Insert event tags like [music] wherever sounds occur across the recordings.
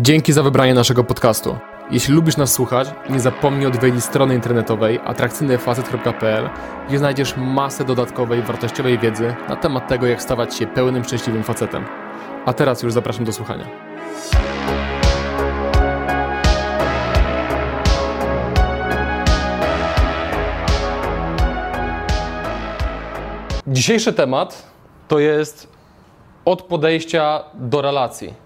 Dzięki za wybranie naszego podcastu. Jeśli lubisz nas słuchać, nie zapomnij odwiedzić strony internetowej atrakcyjnyfacet.pl, gdzie znajdziesz masę dodatkowej, wartościowej wiedzy na temat tego, jak stawać się pełnym, szczęśliwym facetem. A teraz już zapraszam do słuchania. Dzisiejszy temat to jest od podejścia do relacji.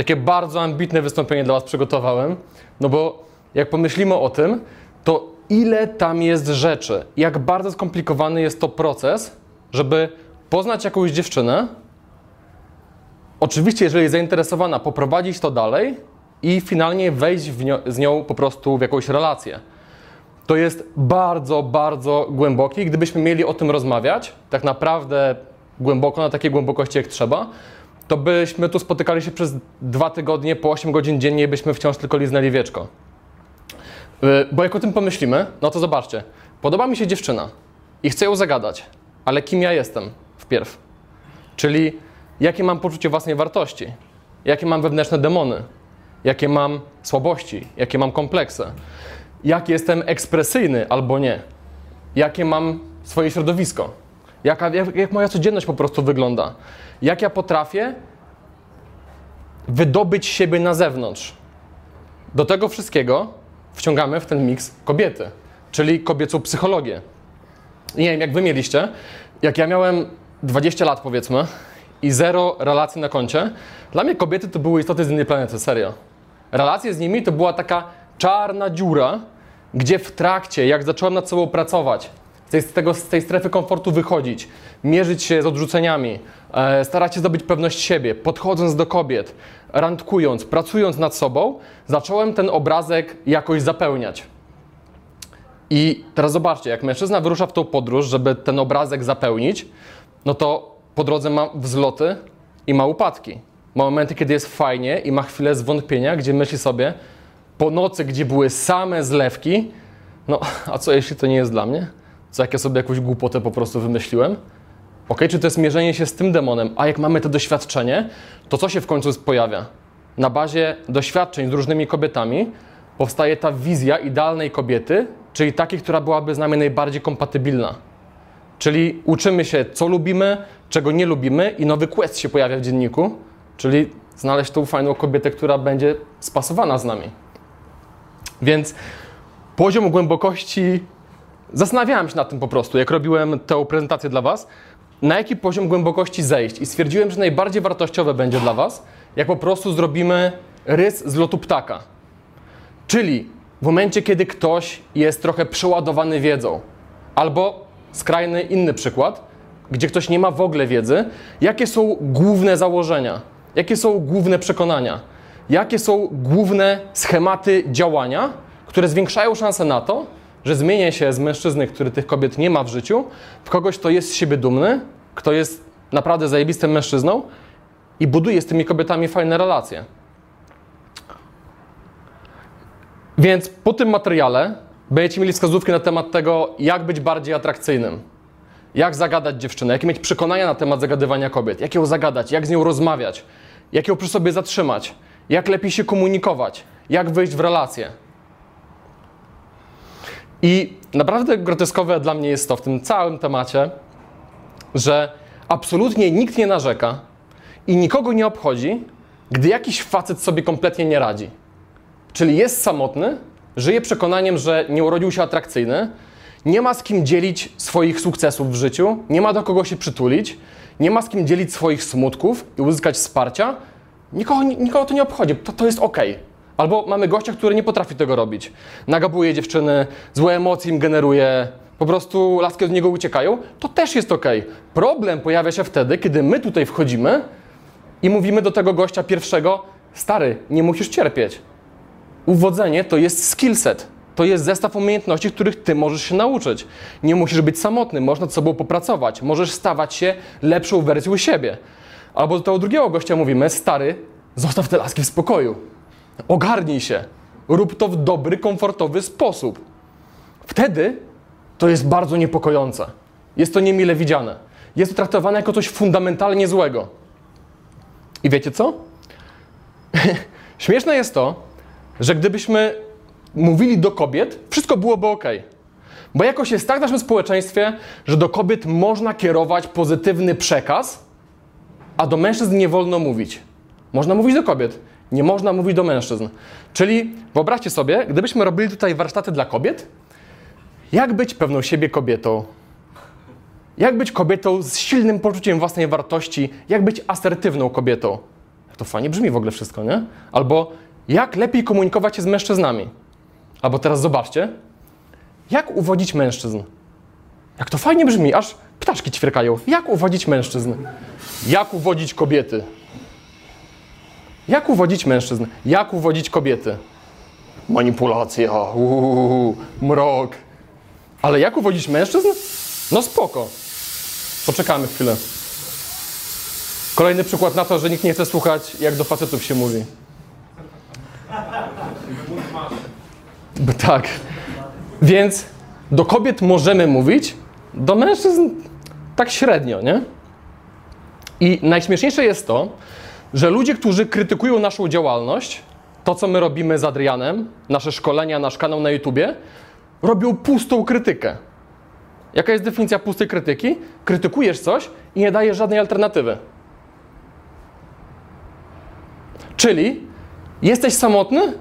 Takie bardzo ambitne wystąpienie dla Was przygotowałem, no bo jak pomyślimy o tym, to ile tam jest rzeczy, jak bardzo skomplikowany jest to proces, żeby poznać jakąś dziewczynę, oczywiście, jeżeli jest zainteresowana, poprowadzić to dalej i finalnie wejść z nią po prostu w jakąś relację. To jest bardzo, bardzo głębokie. Gdybyśmy mieli o tym rozmawiać, tak naprawdę głęboko, na takiej głębokości jak trzeba, to byśmy tu spotykali się przez dwa tygodnie, po 8 godzin dziennie i byśmy wciąż tylko liznęli wieczko. Y, bo jak o tym pomyślimy, no to zobaczcie, podoba mi się dziewczyna i chcę ją zagadać, ale kim ja jestem wpierw? Czyli jakie mam poczucie własnej wartości, jakie mam wewnętrzne demony, jakie mam słabości, jakie mam kompleksy, jak jestem ekspresyjny albo nie, jakie mam swoje środowisko, jak, jak moja codzienność po prostu wygląda, jak ja potrafię wydobyć siebie na zewnątrz. Do tego wszystkiego wciągamy w ten miks kobiety, czyli kobiecą psychologię. Nie wiem, jak wy mieliście, jak ja miałem 20 lat powiedzmy i zero relacji na koncie, dla mnie kobiety to były istoty z innej planety, serio. Relacje z nimi to była taka czarna dziura, gdzie w trakcie, jak zacząłem nad sobą pracować, tej, z, tego, z tej strefy komfortu wychodzić, mierzyć się z odrzuceniami, e, starać się zdobyć pewność siebie, podchodząc do kobiet, randkując, pracując nad sobą, zacząłem ten obrazek jakoś zapełniać. I teraz zobaczcie, jak mężczyzna wyrusza w tą podróż, żeby ten obrazek zapełnić, no to po drodze ma wzloty i ma upadki. Ma momenty, kiedy jest fajnie i ma chwilę zwątpienia, gdzie myśli sobie, po nocy, gdzie były same zlewki, no a co jeśli to nie jest dla mnie? Co jak ja sobie jakąś głupotę po prostu wymyśliłem? Ok, czy to jest mierzenie się z tym demonem? A jak mamy to doświadczenie, to co się w końcu pojawia? Na bazie doświadczeń z różnymi kobietami powstaje ta wizja idealnej kobiety, czyli takiej, która byłaby z nami najbardziej kompatybilna. Czyli uczymy się, co lubimy, czego nie lubimy, i nowy quest się pojawia w dzienniku, czyli znaleźć tą fajną kobietę, która będzie spasowana z nami. Więc poziom głębokości Zastanawiałem się nad tym po prostu, jak robiłem tę prezentację dla Was, na jaki poziom głębokości zejść. I stwierdziłem, że najbardziej wartościowe będzie dla Was, jak po prostu zrobimy rys z lotu ptaka. Czyli w momencie, kiedy ktoś jest trochę przeładowany wiedzą, albo skrajny inny przykład, gdzie ktoś nie ma w ogóle wiedzy, jakie są główne założenia, jakie są główne przekonania, jakie są główne schematy działania, które zwiększają szanse na to, że zmienię się z mężczyzny, który tych kobiet nie ma w życiu, w kogoś, kto jest z siebie dumny, kto jest naprawdę zajebistym mężczyzną i buduje z tymi kobietami fajne relacje. Więc po tym materiale będziecie mieli wskazówki na temat tego, jak być bardziej atrakcyjnym, jak zagadać dziewczynę, jakie mieć przekonania na temat zagadywania kobiet, jak ją zagadać, jak z nią rozmawiać, jak ją przy sobie zatrzymać, jak lepiej się komunikować, jak wejść w relacje. I naprawdę groteskowe dla mnie jest to w tym całym temacie, że absolutnie nikt nie narzeka i nikogo nie obchodzi, gdy jakiś facet sobie kompletnie nie radzi. Czyli jest samotny, żyje przekonaniem, że nie urodził się atrakcyjny, nie ma z kim dzielić swoich sukcesów w życiu, nie ma do kogo się przytulić, nie ma z kim dzielić swoich smutków i uzyskać wsparcia. Nikogo, nikogo to nie obchodzi, to, to jest ok. Albo mamy gościa, który nie potrafi tego robić. Nagabuje dziewczyny, złe emocje im generuje, po prostu laski od niego uciekają, to też jest ok. Problem pojawia się wtedy, kiedy my tutaj wchodzimy i mówimy do tego gościa pierwszego: Stary, nie musisz cierpieć. Uwodzenie to jest skillset. To jest zestaw umiejętności, których ty możesz się nauczyć. Nie musisz być samotny, można nad sobą popracować, możesz stawać się lepszą wersją siebie. Albo do tego drugiego gościa mówimy: Stary, zostaw te laski w spokoju. Ogarnij się. Rób to w dobry, komfortowy sposób. Wtedy to jest bardzo niepokojące. Jest to niemile widziane. Jest to traktowane jako coś fundamentalnie złego. I wiecie co? [laughs] Śmieszne jest to, że gdybyśmy mówili do kobiet, wszystko byłoby ok. Bo jakoś jest tak w naszym społeczeństwie, że do kobiet można kierować pozytywny przekaz, a do mężczyzn nie wolno mówić. Można mówić do kobiet, nie można mówić do mężczyzn. Czyli wyobraźcie sobie, gdybyśmy robili tutaj warsztaty dla kobiet, jak być pewną siebie kobietą, jak być kobietą z silnym poczuciem własnej wartości, jak być asertywną kobietą. To fajnie brzmi w ogóle wszystko, nie? Albo jak lepiej komunikować się z mężczyznami. Albo teraz zobaczcie, jak uwodzić mężczyzn. Jak to fajnie brzmi, aż ptaszki ćwierkają. Jak uwodzić mężczyzn? Jak uwodzić kobiety? Jak uwodzić mężczyzn? Jak uwodzić kobiety? Manipulacja, uuu, mrok. Ale jak uwodzić mężczyzn? No spoko. Poczekamy chwilę. Kolejny przykład na to, że nikt nie chce słuchać, jak do facetów się mówi. Tak. Więc do kobiet możemy mówić, do mężczyzn tak średnio, nie? I najśmieszniejsze jest to, że ludzie, którzy krytykują naszą działalność, to co my robimy z Adrianem, nasze szkolenia, nasz kanał na YouTubie, robią pustą krytykę. Jaka jest definicja pustej krytyki? Krytykujesz coś i nie dajesz żadnej alternatywy. Czyli jesteś samotny?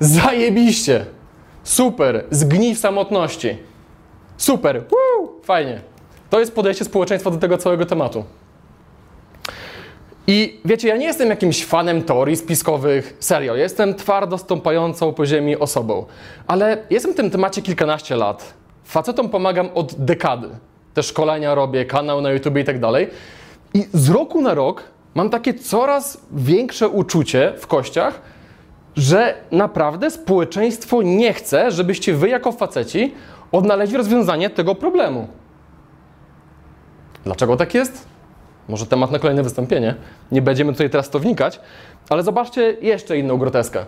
Zajebiście! Super! Zgnij w samotności. Super! Woo! Fajnie. To jest podejście społeczeństwa do tego całego tematu. I wiecie, ja nie jestem jakimś fanem teorii spiskowych, serio. Jestem twardo stąpającą po ziemi osobą. Ale jestem w tym temacie kilkanaście lat. Facetom pomagam od dekady. Te szkolenia robię, kanał na YouTube i tak dalej. I z roku na rok mam takie coraz większe uczucie w kościach, że naprawdę społeczeństwo nie chce, żebyście wy jako faceci odnaleźli rozwiązanie tego problemu. Dlaczego tak jest? Może temat na kolejne wystąpienie. Nie będziemy tutaj teraz to wnikać, ale zobaczcie jeszcze inną groteskę.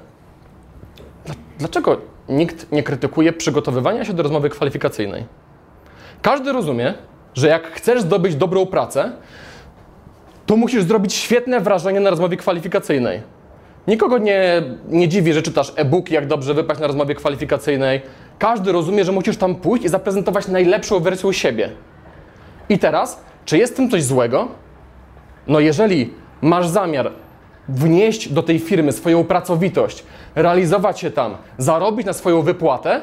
Dl- Dlaczego nikt nie krytykuje przygotowywania się do rozmowy kwalifikacyjnej? Każdy rozumie, że jak chcesz zdobyć dobrą pracę, to musisz zrobić świetne wrażenie na rozmowie kwalifikacyjnej. Nikogo nie, nie dziwi, że czytasz e-book, jak dobrze wypaść na rozmowie kwalifikacyjnej. Każdy rozumie, że musisz tam pójść i zaprezentować najlepszą wersję siebie. I teraz, czy jest w tym coś złego? No jeżeli masz zamiar wnieść do tej firmy swoją pracowitość, realizować się tam, zarobić na swoją wypłatę,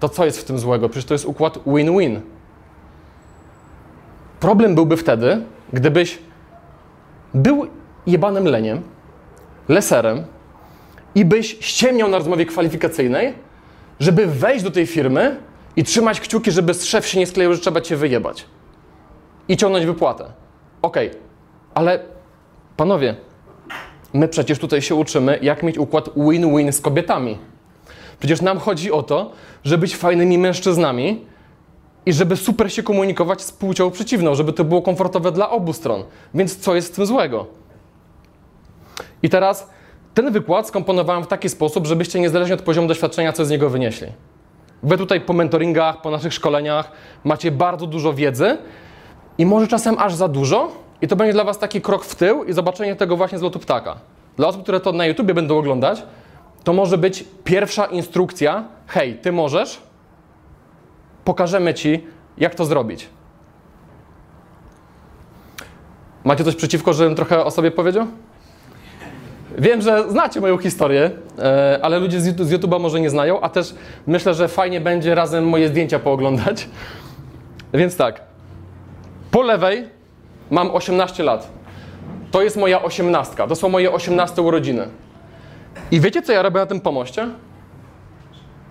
to co jest w tym złego? Przecież to jest układ win-win. Problem byłby wtedy, gdybyś był jebanym leniem, leserem i byś ściemniał na rozmowie kwalifikacyjnej, żeby wejść do tej firmy i trzymać kciuki, żeby szef się nie skleił, że trzeba cię wyjebać i ciągnąć wypłatę. Okej, ale panowie, my przecież tutaj się uczymy, jak mieć układ win-win z kobietami. Przecież nam chodzi o to, żeby być fajnymi mężczyznami i żeby super się komunikować z płcią przeciwną, żeby to było komfortowe dla obu stron. Więc co jest w tym złego? I teraz ten wykład skomponowałem w taki sposób, żebyście niezależnie od poziomu doświadczenia coś z niego wynieśli. Wy tutaj po mentoringach, po naszych szkoleniach macie bardzo dużo wiedzy i może czasem aż za dużo i to będzie dla Was taki krok w tył i zobaczenie tego właśnie z lotu ptaka. Dla osób, które to na YouTubie będą oglądać, to może być pierwsza instrukcja, hej, Ty możesz, pokażemy Ci, jak to zrobić. Macie coś przeciwko, żebym trochę o sobie powiedział? Wiem, że znacie moją historię, e, ale ludzie z YouTube- z YouTube'a może nie znają, a też myślę, że fajnie będzie razem moje zdjęcia pooglądać. Więc tak, po lewej mam 18 lat. To jest moja osiemnastka, to są moje 18 urodziny. I wiecie, co ja robię na tym pomoście?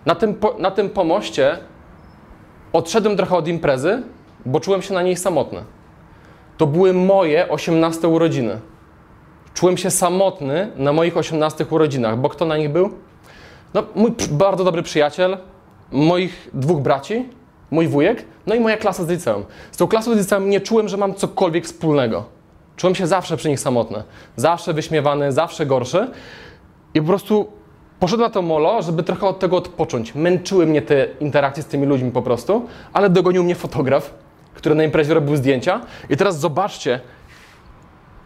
Na tym, po, na tym pomoście odszedłem trochę od imprezy, bo czułem się na niej samotny. To były moje 18 urodziny. Czułem się samotny na moich 18 urodzinach, bo kto na nich był? No, mój bardzo dobry przyjaciel, moich dwóch braci, mój wujek, no i moja klasa z liceum. Z tą klasą z liceum nie czułem, że mam cokolwiek wspólnego. Czułem się zawsze przy nich samotny. Zawsze wyśmiewany, zawsze gorszy. I po prostu poszedłem na to molo, żeby trochę od tego odpocząć. Męczyły mnie te interakcje z tymi ludźmi po prostu, ale dogonił mnie fotograf, który na imprezie robił zdjęcia. I teraz zobaczcie,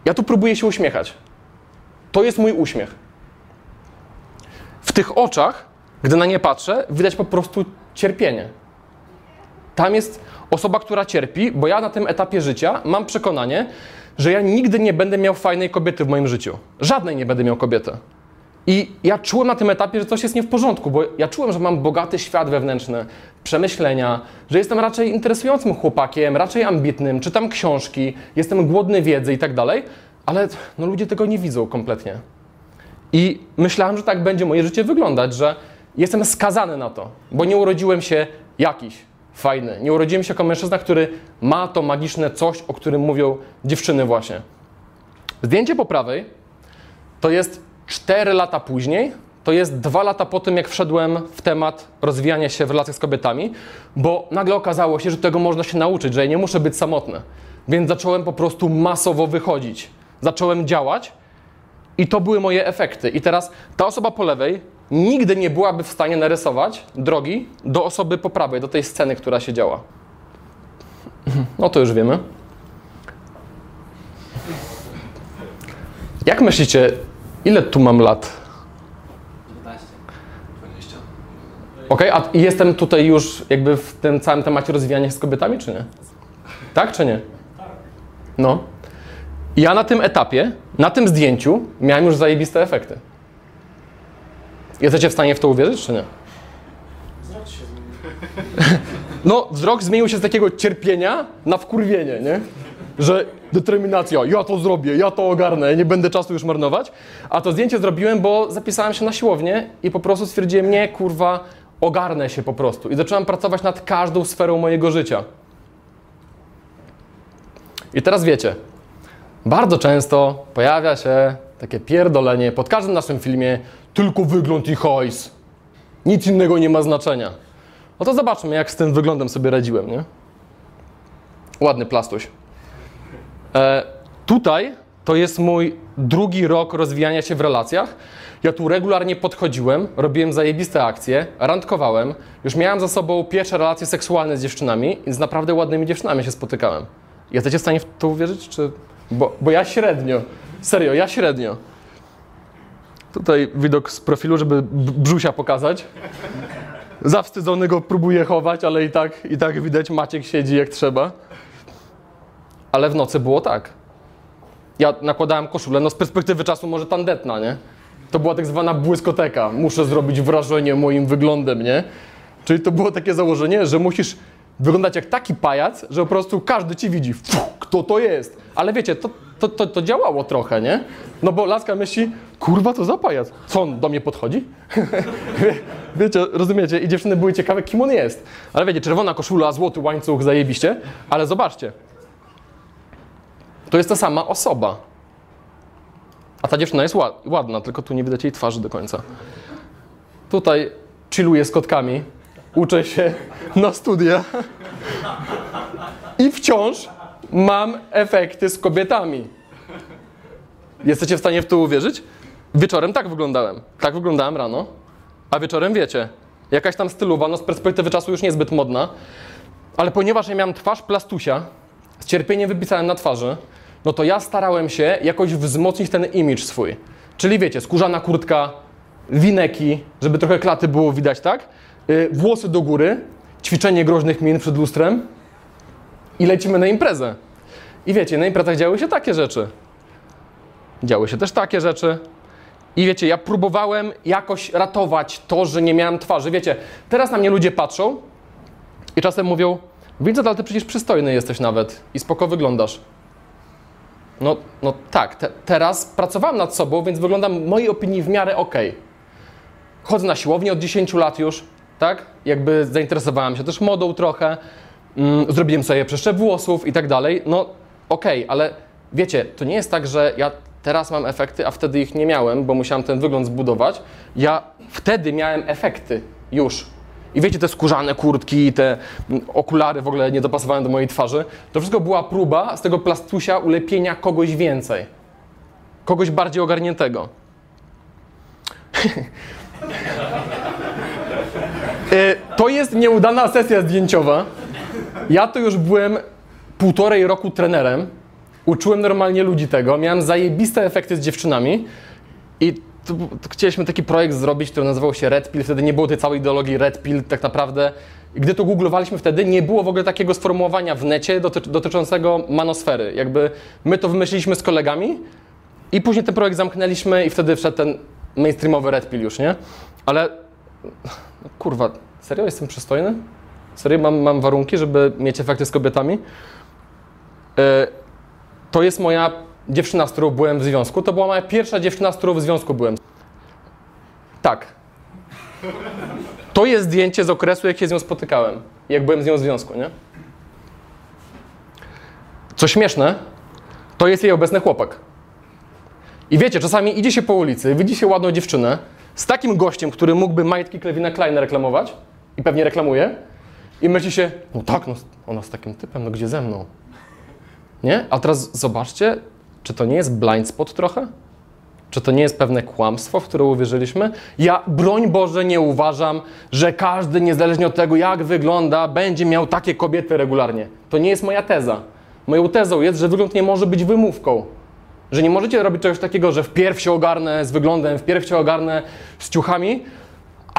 ja tu próbuję się uśmiechać. to jest mój uśmiech. W tych oczach, gdy na nie patrzę, widać po prostu cierpienie. Tam jest osoba, która cierpi, bo ja na tym etapie życia mam przekonanie, że ja nigdy nie będę miał fajnej kobiety w moim życiu. Żadnej nie będę miał kobiety. I ja czułem na tym etapie, że coś jest nie w porządku, bo ja czułem, że mam bogaty świat wewnętrzny, przemyślenia, że jestem raczej interesującym chłopakiem, raczej ambitnym, czytam książki, jestem głodny wiedzy i tak dalej, ale no, ludzie tego nie widzą kompletnie. I myślałem, że tak będzie moje życie wyglądać, że jestem skazany na to, bo nie urodziłem się jakiś fajny. Nie urodziłem się jako mężczyzna, który ma to magiczne coś, o którym mówią dziewczyny właśnie. Zdjęcie po prawej to jest 4 lata później, to jest dwa lata po tym, jak wszedłem w temat rozwijania się w relacjach z kobietami, bo nagle okazało się, że tego można się nauczyć, że ja nie muszę być samotny. Więc zacząłem po prostu masowo wychodzić. Zacząłem działać i to były moje efekty. I teraz ta osoba po lewej nigdy nie byłaby w stanie narysować drogi do osoby po prawej, do tej sceny, która się działa. No to już wiemy. Jak myślicie, ile tu mam lat? 15. 20. Okej, a jestem tutaj już jakby w tym całym temacie rozwijania się z kobietami, czy nie? Tak czy nie? No. Ja na tym etapie, na tym zdjęciu miałem już zajebiste efekty. Jesteście w stanie w to uwierzyć, czy nie? Wzrok się zmienił. [laughs] No, wzrok zmienił się z takiego cierpienia na wkurwienie, nie? Że determinacja, ja to zrobię, ja to ogarnę, nie będę czasu już marnować. A to zdjęcie zrobiłem, bo zapisałem się na siłownię i po prostu stwierdziłem, nie, kurwa, ogarnę się po prostu. I zacząłem pracować nad każdą sferą mojego życia. I teraz wiecie, bardzo często pojawia się takie pierdolenie pod każdym naszym filmie, tylko wygląd i hajs. Nic innego nie ma znaczenia. No to zobaczmy, jak z tym wyglądem sobie radziłem, nie? Ładny plastuś. E, tutaj to jest mój drugi rok rozwijania się w relacjach. Ja tu regularnie podchodziłem, robiłem zajebiste akcje, randkowałem. Już miałem za sobą pierwsze relacje seksualne z dziewczynami i z naprawdę ładnymi dziewczynami się spotykałem. Jesteście w stanie w to uwierzyć? Czy... Bo, bo ja średnio. Serio, ja średnio. Tutaj widok z profilu, żeby brzusia pokazać. Zawstydzony go próbuje chować, ale i tak, i tak widać, Maciek siedzi jak trzeba. Ale w nocy było tak. Ja nakładałem koszulę, no z perspektywy czasu może tandetna, nie? To była tak zwana błyskoteka. Muszę zrobić wrażenie moim wyglądem, nie? Czyli to było takie założenie, że musisz wyglądać jak taki pajac, że po prostu każdy ci widzi, Fuh, kto to jest. Ale wiecie, to, to, to, to działało trochę, nie? No bo laska myśli, kurwa, to za pajac. Co, on do mnie podchodzi? Wie- [laughs] wiecie, rozumiecie? I dziewczyny były ciekawe, kim on jest. Ale wiecie, czerwona koszula, złoty łańcuch, zajebiście. Ale zobaczcie, to jest ta sama osoba. A ta dziewczyna jest ład- ładna, tylko tu nie widać jej twarzy do końca. Tutaj chilluję z kotkami, uczę się [laughs] na studia i wciąż mam efekty z kobietami. Jesteście w stanie w to uwierzyć? Wieczorem tak wyglądałem. Tak wyglądałem rano, a wieczorem wiecie, jakaś tam stylowa, no z perspektywy czasu już niezbyt modna, ale ponieważ ja miałem twarz plastusia, z cierpieniem wypisałem na twarzy, no to ja starałem się jakoś wzmocnić ten imidż swój. Czyli wiecie, skórzana kurtka, wineki, żeby trochę klaty było widać, tak? Yy, włosy do góry, ćwiczenie groźnych min przed lustrem i lecimy na imprezę. I wiecie, na imprezach działy się takie rzeczy. Działy się też takie rzeczy. I wiecie, ja próbowałem jakoś ratować to, że nie miałem twarzy. Wiecie, teraz na mnie ludzie patrzą i czasem mówią, Vincent, ale ty przecież przystojny jesteś nawet i spoko wyglądasz. No, no tak, te, teraz pracowałem nad sobą, więc wyglądam w mojej opinii w miarę okej. Chodzę na siłownię od 10 lat już, tak? Jakby zainteresowałem się też modą trochę, mm, zrobiłem sobie przeszczep włosów i tak dalej. No okej, ale wiecie, to nie jest tak, że ja teraz mam efekty, a wtedy ich nie miałem, bo musiałem ten wygląd zbudować. Ja wtedy miałem efekty już. I wiecie, te skórzane kurtki, te mm, okulary w ogóle nie dopasowane do mojej twarzy. To wszystko była próba z tego plastusia ulepienia kogoś więcej. Kogoś bardziej ogarniętego. [laughs] E, to jest nieudana sesja zdjęciowa. Ja to już byłem półtorej roku trenerem. Uczyłem normalnie ludzi tego. Miałem zajebiste efekty z dziewczynami. I tu, tu chcieliśmy taki projekt zrobić, który nazywał się Red Pill. Wtedy nie było tej całej ideologii Red Pill tak naprawdę. Gdy to googlowaliśmy wtedy, nie było w ogóle takiego sformułowania w necie doty dotyczącego manosfery. Jakby my to wymyśliliśmy z kolegami i później ten projekt zamknęliśmy i wtedy wszedł ten mainstreamowy Red Pill już, nie? Ale no, kurwa, serio jestem przystojny? Serio mam, mam warunki, żeby mieć efekty z kobietami? E, to jest moja dziewczyna, z którą byłem w związku. To była moja pierwsza dziewczyna, z którą w związku byłem. Tak. To jest zdjęcie z okresu, jak się z nią spotykałem. Jak byłem z nią w związku, nie? Co śmieszne, to jest jej obecny chłopak. I wiecie, czasami idzie się po ulicy, widzi się ładną dziewczynę z takim gościem, który mógłby majtki Klevina Kleina reklamować i pewnie reklamuje i myśli się, no tak, no, ona z takim typem, no gdzie ze mną? Nie? A teraz zobaczcie, czy to nie jest blind spot trochę? Czy to nie jest pewne kłamstwo, w które uwierzyliśmy? Ja, broń Boże, nie uważam, że każdy, niezależnie od tego, jak wygląda, będzie miał takie kobiety regularnie. To nie jest moja teza. Moją tezą jest, że wygląd nie może być wymówką. Że nie możecie robić czegoś takiego, że wpierw się ogarnę z wyglądem, wpierw się ogarnę z ciuchami,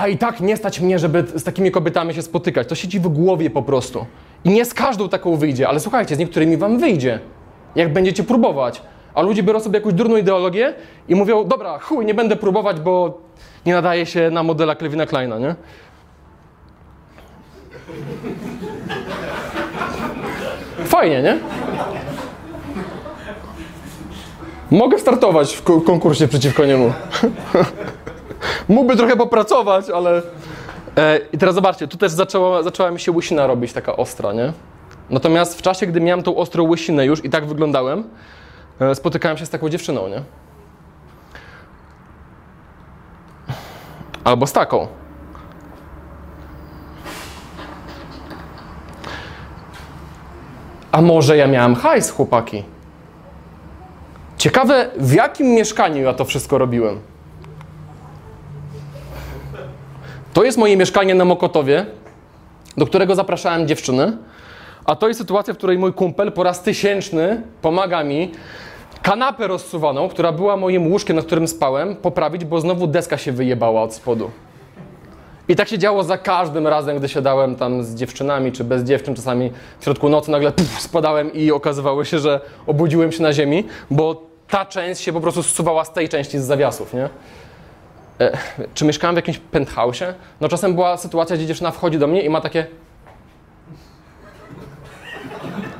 a i tak nie stać mnie, żeby z takimi kobietami się spotykać. To siedzi w głowie po prostu. I nie z każdą taką wyjdzie, ale słuchajcie, z niektórymi wam wyjdzie, jak będziecie próbować. A ludzie biorą sobie jakąś durną ideologię i mówią, dobra, chuj, nie będę próbować, bo nie nadaje się na modela Klevina Kleina, nie? Fajnie, nie? Mogę startować w ko- konkursie przeciwko niemu. [laughs] Mógłby trochę popracować, ale... E, I teraz zobaczcie, tu też zaczęła, zaczęła mi się łysina robić, taka ostra, nie? Natomiast w czasie, gdy miałem tą ostrą łysinę już i tak wyglądałem, e, spotykałem się z taką dziewczyną, nie? Albo z taką. A może ja miałem hajs, chłopaki? Ciekawe, w jakim mieszkaniu ja to wszystko robiłem. To jest moje mieszkanie na Mokotowie, do którego zapraszałem dziewczyny. A to jest sytuacja, w której mój kumpel po raz tysięczny pomaga mi kanapę rozsuwaną, która była moim łóżkiem, na którym spałem, poprawić, bo znowu deska się wyjebała od spodu. I tak się działo za każdym razem, gdy siadałem tam z dziewczynami, czy bez dziewczyn, czasami w środku nocy nagle puf, spadałem i okazywało się, że obudziłem się na ziemi, bo ta część się po prostu zsuwała z tej części z zawiasów, nie? E, czy mieszkałem w jakimś penthouse'ie? No czasem była sytuacja, gdzie dziewczyna wchodzi do mnie i ma takie...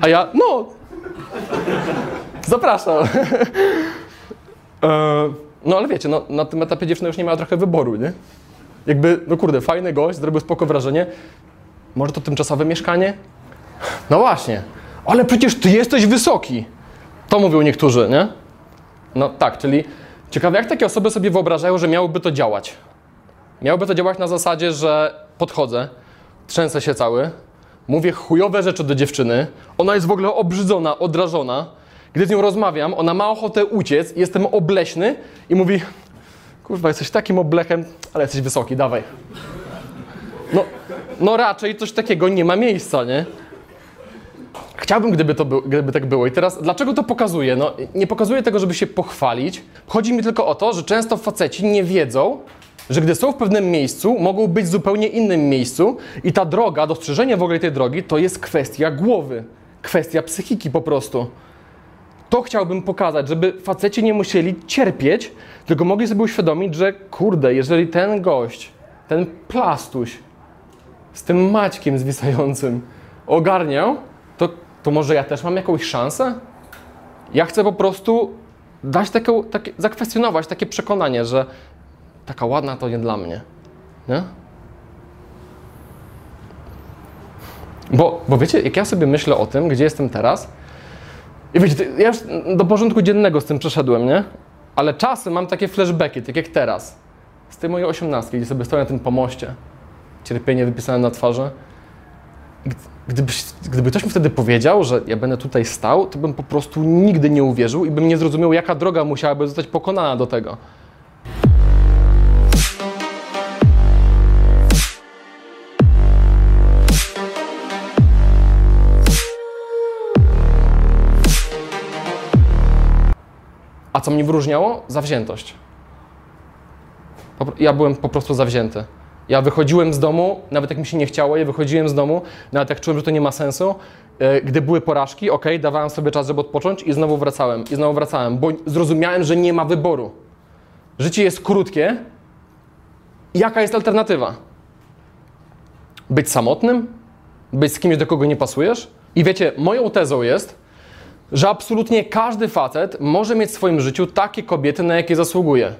A ja, no... Zapraszam. [laughs] e, no ale wiecie, no, na tym etapie dziewczyna już nie miała trochę wyboru, nie? Jakby, no kurde, fajny gość, zrobił spoko wrażenie. Może to tymczasowe mieszkanie? No właśnie. Ale przecież ty jesteś wysoki. To mówią niektórzy, nie? No tak, czyli ciekawe, jak takie osoby sobie wyobrażają, że miałoby to działać. Miałoby to działać na zasadzie, że podchodzę, trzęsę się cały, mówię chujowe rzeczy do dziewczyny, ona jest w ogóle obrzydzona, odrażona. Gdy z nią rozmawiam, ona ma ochotę uciec, jestem obleśny i mówi kurwa, jesteś takim oblechem, ale jesteś wysoki, dawaj. No, no raczej coś takiego nie ma miejsca, nie? Chciałbym, gdyby, to był, gdyby tak było. I teraz, dlaczego to pokazuję? No, nie pokazuję tego, żeby się pochwalić. Chodzi mi tylko o to, że często faceci nie wiedzą, że gdy są w pewnym miejscu, mogą być w zupełnie innym miejscu i ta droga, dostrzeżenie w ogóle tej drogi, to jest kwestia głowy, kwestia psychiki po prostu. To chciałbym pokazać, żeby faceci nie musieli cierpieć, tylko mogli sobie uświadomić, że kurde, jeżeli ten gość, ten plastuś z tym Maćkiem zwisającym ogarniał, to, to może ja też mam jakąś szansę? Ja chcę po prostu dać takie, takie, zakwestionować takie przekonanie, że taka ładna to nie dla mnie. Nie? Bo, bo wiecie, jak ja sobie myślę o tym, gdzie jestem teraz, i wiecie, ja już do porządku dziennego z tym przeszedłem, nie? Ale czasem mam takie flashbacki, tak jak teraz. Z tej mojej osiemnastki, gdzie sobie stoję na tym pomoście. Cierpienie wypisane na twarzy. Gdyby, gdyby ktoś mi wtedy powiedział, że ja będę tutaj stał, to bym po prostu nigdy nie uwierzył i bym nie zrozumiał, jaka droga musiałaby zostać pokonana do tego. A co mnie wyróżniało? Zawziętość. Ja byłem po prostu zawzięty. Ja wychodziłem z domu, nawet jak mi się nie chciało, ja wychodziłem z domu, nawet jak czułem, że to nie ma sensu. E, Gdy były porażki, ok, dawałem sobie czas, żeby odpocząć i znowu wracałem, i znowu wracałem, bo zrozumiałem, że nie ma wyboru. Życie jest krótkie. Jaka jest alternatywa? Być samotnym? Być z kimś, do kogo nie pasujesz? I wiecie, moją tezą jest, że absolutnie każdy facet może mieć w swoim życiu takie kobiety, na jakie zasługuje.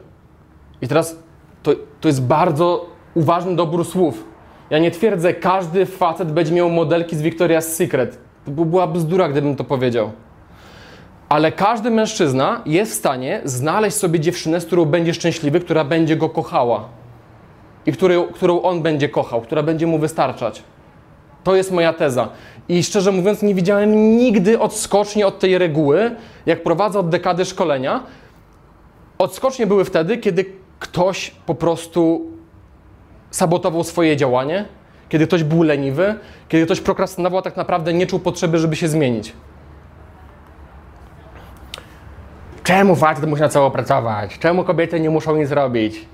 I teraz to, to jest bardzo uważny dobór słów. Ja nie twierdzę, każdy facet będzie miał modelki z Victoria's Secret. To by była bzdura, gdybym to powiedział. Ale każdy mężczyzna jest w stanie znaleźć sobie dziewczynę, z którą będzie szczęśliwy, która będzie go kochała. I którą, którą on będzie kochał, która będzie mu wystarczać. To jest moja teza. I szczerze mówiąc, nie widziałem nigdy odskoczni od tej reguły, jak prowadzę od dekady szkolenia. Odskocznie były wtedy, kiedy ktoś po prostu sabotował swoje działanie, kiedy ktoś był leniwy, kiedy ktoś prokrastynował, a tak naprawdę nie czuł potrzeby, żeby się zmienić. Czemu facet musi na cało pracować? Czemu kobiety nie muszą nic robić?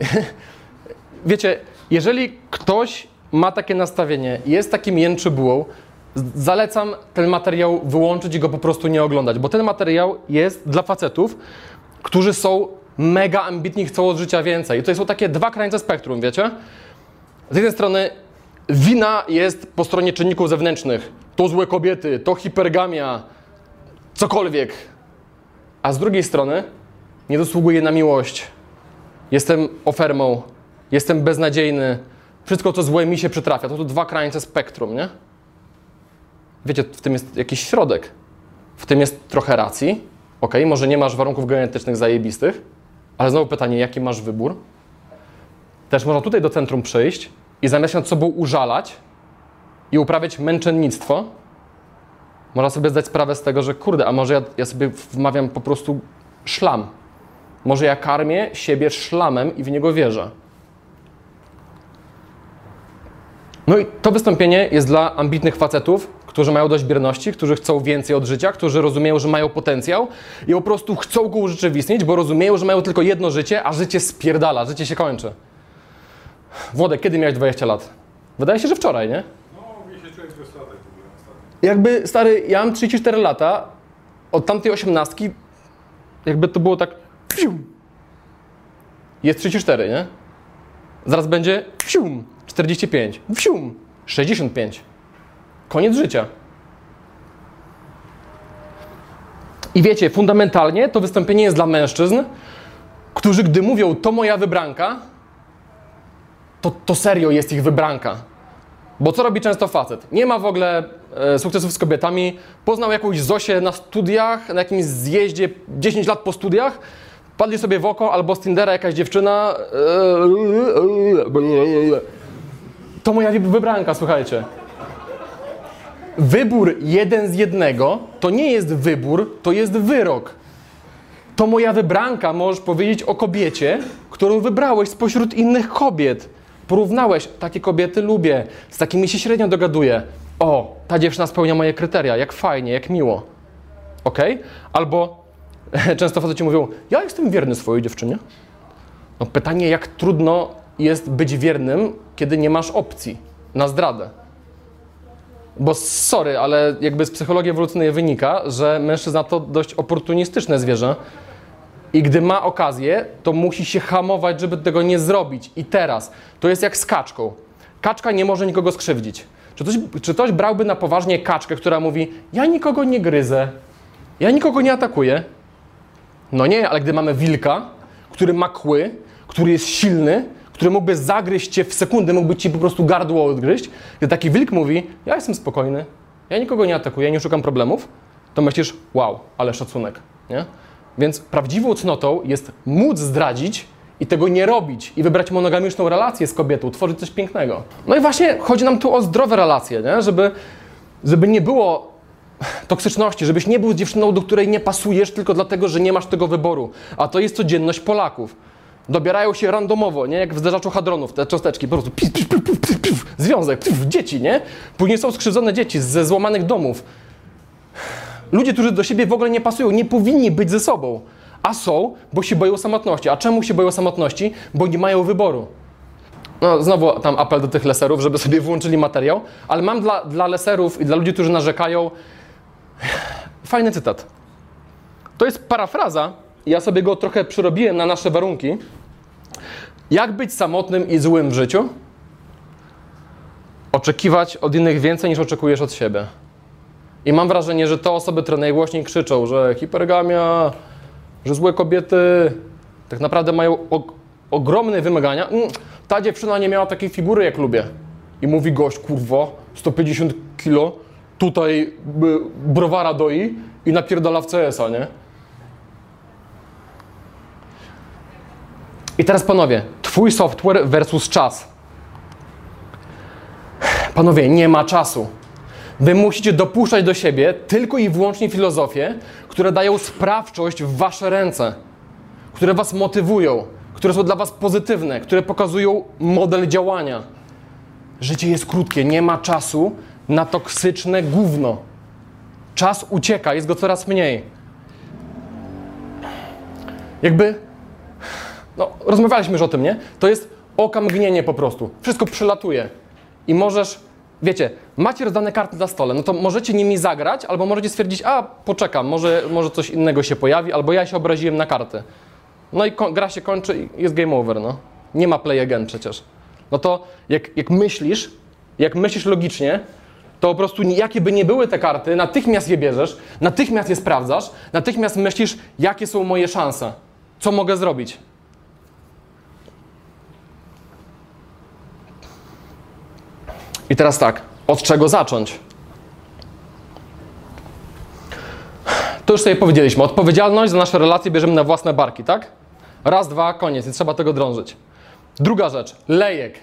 [laughs] Wiecie, jeżeli ktoś ma takie nastawienie, jest takim jęczybułą, zalecam ten materiał wyłączyć i go po prostu nie oglądać, bo ten materiał jest dla facetów, którzy są mega ambitni chcą od życia więcej. I to są takie dwa krańce spektrum, wiecie? Z jednej strony wina jest po stronie czynników zewnętrznych. To złe kobiety, to hipergamia, cokolwiek. A z drugiej strony nie zasługuję na miłość. Jestem ofermą, jestem beznadziejny. Wszystko, co złe mi się przytrafia. To są dwa krańce spektrum, nie? Wiecie, w tym jest jakiś środek. W tym jest trochę racji. Ok, może nie masz warunków genetycznych zajebistych, ale znowu pytanie, jaki masz wybór? Też można tutaj do centrum przyjść i zamiast nad sobą użalać i uprawiać męczennictwo, można sobie zdać sprawę z tego, że kurde, a może ja, ja sobie wmawiam po prostu szlam. Może ja karmię siebie szlamem i w niego wierzę. No i to wystąpienie jest dla ambitnych facetów, którzy mają dość bierności, którzy chcą więcej od życia, którzy rozumieją, że mają potencjał i po prostu chcą go urzeczywistnić, bo rozumieją, że mają tylko jedno życie, a życie spierdala, życie się kończy. Włodek, kiedy miałeś 20 lat? Wydaje się, że wczoraj, nie? No, mi się z latek. Jakby, stary, ja mam 34 lata, od tamtej osiemnastki, jakby to było tak... Psium. Jest 34, nie? Zaraz będzie... Psium. 45. Psium. 65. Koniec życia. I wiecie, fundamentalnie to wystąpienie jest dla mężczyzn, którzy gdy mówią, to moja wybranka, to, to serio jest ich wybranka. Bo co robi często facet? Nie ma w ogóle e, sukcesów z kobietami, poznał jakąś Zosię na studiach, na jakimś zjeździe 10 lat po studiach, padli sobie w oko, albo z Tindera jakaś dziewczyna. e, To moja wy- wybranka, słuchajcie. Wybór jeden z jednego to nie jest wybór, to jest wyrok. To moja wybranka, możesz powiedzieć o kobiecie, którą wybrałeś spośród innych kobiet. Porównałeś, takie kobiety lubię, z takimi się średnio dogaduję. O, ta dziewczyna spełnia moje kryteria, jak fajnie, jak miło. Ok? Albo [laughs] często faceci mówią, ja jestem wierny swojej dziewczynie. No pytanie, jak trudno jest być wiernym, kiedy nie masz opcji na zdradę. Bo sorry, ale jakby z psychologii ewolucyjnej wynika, że mężczyzna to dość oportunistyczne zwierzę. I gdy ma okazję, to musi się hamować, żeby tego nie zrobić. I teraz, to jest jak z kaczką. Kaczka nie może nikogo skrzywdzić. Czy ktoś, czy ktoś brałby na poważnie kaczkę, która mówi: Ja nikogo nie gryzę, ja nikogo nie atakuję? No nie, ale gdy mamy wilka, który ma kły, który jest silny, który mógłby zagryźć cię w sekundę, mógłby ci po prostu gardło odgryźć, gdy taki wilk mówi: Ja jestem spokojny, ja nikogo nie atakuję, nie szukam problemów, to myślisz: Wow, ale szacunek, nie? Więc prawdziwą cnotą jest móc zdradzić i tego nie robić i wybrać monogamiczną relację z kobietą, tworzyć coś pięknego. No i właśnie chodzi nam tu o zdrowe relacje, nie? Żeby, żeby nie było toksyczności, żebyś nie był dziewczyną, do której nie pasujesz tylko dlatego, że nie masz tego wyboru. A to jest codzienność Polaków. Dobierają się randomowo, nie? Jak w zderzaczu hadronów, te cząsteczki, po prostu pif, pif, pif, pif, pif, związek, pif, dzieci, nie? Później są skrzywdzone dzieci ze złamanych domów. Ludzie, którzy do siebie w ogóle nie pasują, nie powinni być ze sobą. A są, bo się boją samotności. A czemu się boją samotności? Bo nie mają wyboru. No, znowu tam apel do tych leserów, żeby sobie włączyli materiał, ale mam dla, dla leserów i dla ludzi, którzy narzekają, [sighs] fajny cytat. To jest parafraza, ja sobie go trochę przyrobiłem na nasze warunki. Jak być samotnym i złym w życiu? Oczekiwać od innych więcej niż oczekujesz od siebie. I mam wrażenie, że te osoby, które najgłośniej krzyczą, że hipergamia, że złe kobiety tak naprawdę mają og- ogromne wymagania. Mm, ta dziewczyna nie miała takiej figury, jak lubię. I mówi gość, kurwo, 150 kilo, tutaj y, browara doi i napierdala w CS-a, nie? I teraz panowie, twój software versus czas. Panowie, nie ma czasu. Wy musicie dopuszczać do siebie tylko i wyłącznie filozofie, które dają sprawczość w wasze ręce, które was motywują, które są dla was pozytywne, które pokazują model działania. Życie jest krótkie, nie ma czasu na toksyczne gówno. Czas ucieka, jest go coraz mniej. Jakby no, rozmawialiśmy już o tym, nie? To jest okamgnienie po prostu. Wszystko przylatuje. I możesz, wiecie, macie rozdane karty na stole, no to możecie nimi zagrać, albo możecie stwierdzić, a poczekam, może, może coś innego się pojawi, albo ja się obraziłem na karty. No i gra się kończy i jest game over, no. Nie ma play again przecież. No to jak, jak myślisz, jak myślisz logicznie, to po prostu jakie by nie były te karty, natychmiast je bierzesz, natychmiast je sprawdzasz, natychmiast myślisz, jakie są moje szanse, co mogę zrobić. I teraz tak, od czego zacząć? To już sobie powiedzieliśmy. Odpowiedzialność za nasze relacje bierzemy na własne barki, tak? Raz, dwa, koniec, nie trzeba tego drążyć. Druga rzecz, lejek.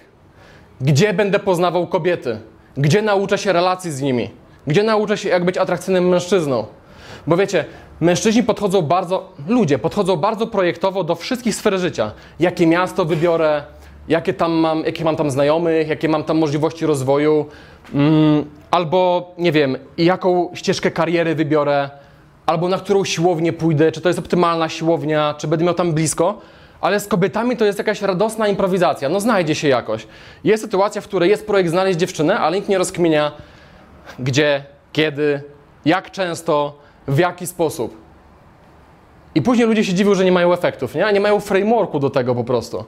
Gdzie będę poznawał kobiety? Gdzie nauczę się relacji z nimi? Gdzie nauczę się, jak być atrakcyjnym mężczyzną? Bo wiecie, mężczyźni podchodzą bardzo, ludzie podchodzą bardzo projektowo do wszystkich sfer życia. Jakie miasto wybiorę, jakie, tam mam, jakie mam tam znajomych, jakie mam tam możliwości rozwoju, mm, albo nie wiem, jaką ścieżkę kariery wybiorę, albo na którą siłownię pójdę, czy to jest optymalna siłownia, czy będę miał tam blisko. Ale z kobietami to jest jakaś radosna improwizacja. No znajdzie się jakoś. Jest sytuacja, w której jest projekt znaleźć dziewczynę, ale nikt nie rozkminia gdzie, kiedy, jak często, w jaki sposób. I później ludzie się dziwią, że nie mają efektów, nie? Nie mają frameworku do tego po prostu.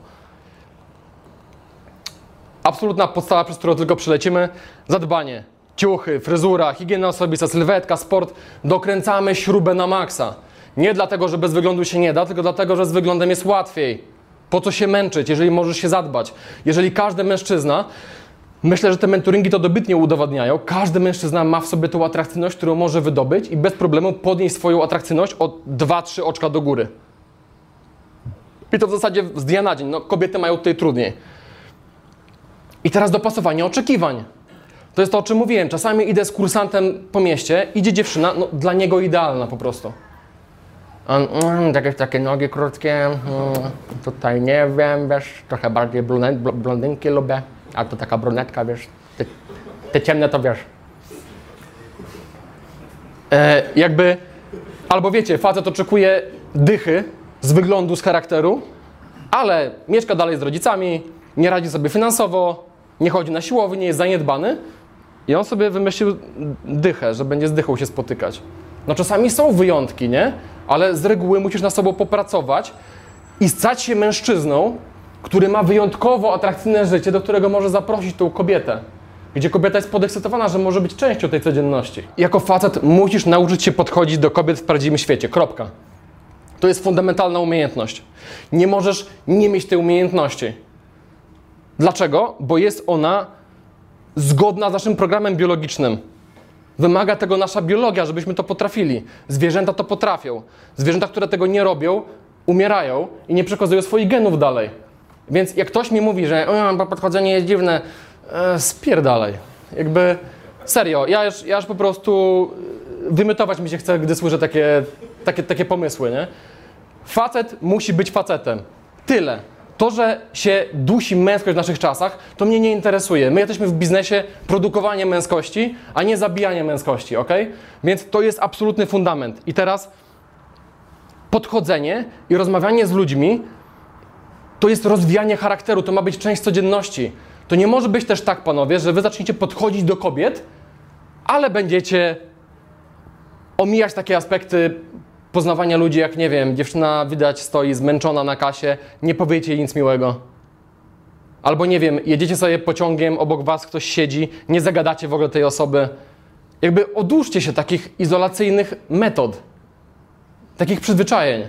Absolutna podstawa, przez którą tylko przelecimy, zadbanie. Ciuchy, fryzura, higiena osobista, sylwetka, sport. Dokręcamy śrubę na maksa. Nie dlatego, że bez wyglądu się nie da, tylko dlatego, że z wyglądem jest łatwiej. Po co się męczyć, jeżeli możesz się zadbać? Jeżeli każdy mężczyzna, myślę, że te mentoringi to dobitnie udowadniają, każdy mężczyzna ma w sobie tą atrakcyjność, którą może wydobyć i bez problemu podnieść swoją atrakcyjność o 2-3 oczka do góry. I to w zasadzie z dnia na dzień. No, kobiety mają tutaj trudniej. I teraz dopasowanie oczekiwań. To jest to, o czym mówiłem. Czasami idę z kursantem po mieście, idzie dziewczyna, no dla niego idealna po prostu. On, mm, takie nogi krótkie, mm, tutaj nie wiem, wiesz, trochę bardziej blunet, bl- blondynki lubię, a to taka brunetka, wiesz, te, te ciemne to wiesz. E, jakby, albo wiecie, facet oczekuje dychy z wyglądu, z charakteru, ale mieszka dalej z rodzicami, nie radzi sobie finansowo, nie chodzi na siłownię, nie jest zaniedbany i on sobie wymyślił dychę, że będzie z dychą się spotykać. No czasami są wyjątki, nie? Ale z reguły musisz na sobą popracować i stać się mężczyzną, który ma wyjątkowo atrakcyjne życie, do którego może zaprosić tą kobietę. Gdzie kobieta jest podekscytowana, że może być częścią tej codzienności. Jako facet musisz nauczyć się podchodzić do kobiet w prawdziwym świecie. Kropka. To jest fundamentalna umiejętność. Nie możesz nie mieć tej umiejętności. Dlaczego? Bo jest ona zgodna z naszym programem biologicznym. Wymaga tego nasza biologia, żebyśmy to potrafili. Zwierzęta to potrafią. Zwierzęta, które tego nie robią, umierają i nie przekazują swoich genów dalej. Więc jak ktoś mi mówi, że o, podchodzenie jest dziwne, e, spierdalaj. Jakby serio, ja już, ja już po prostu wymytować mi się chce, gdy słyszę takie, takie, takie pomysły, nie? Facet musi być facetem. Tyle. To, że się dusi męskość w naszych czasach, to mnie nie interesuje. My jesteśmy w biznesie produkowania męskości, a nie zabijania męskości, ok? Więc to jest absolutny fundament. I teraz podchodzenie i rozmawianie z ludźmi to jest rozwijanie charakteru, to ma być część codzienności. To nie może być też tak, panowie, że wy zaczniecie podchodzić do kobiet, ale będziecie omijać takie aspekty poznawania ludzi, jak nie wiem, dziewczyna widać stoi zmęczona na kasie, nie powiecie jej nic miłego. Albo nie wiem, jedziecie sobie pociągiem, obok was ktoś siedzi, nie zagadacie w ogóle tej osoby. Jakby odłóżcie się takich izolacyjnych metod, takich przyzwyczajeń.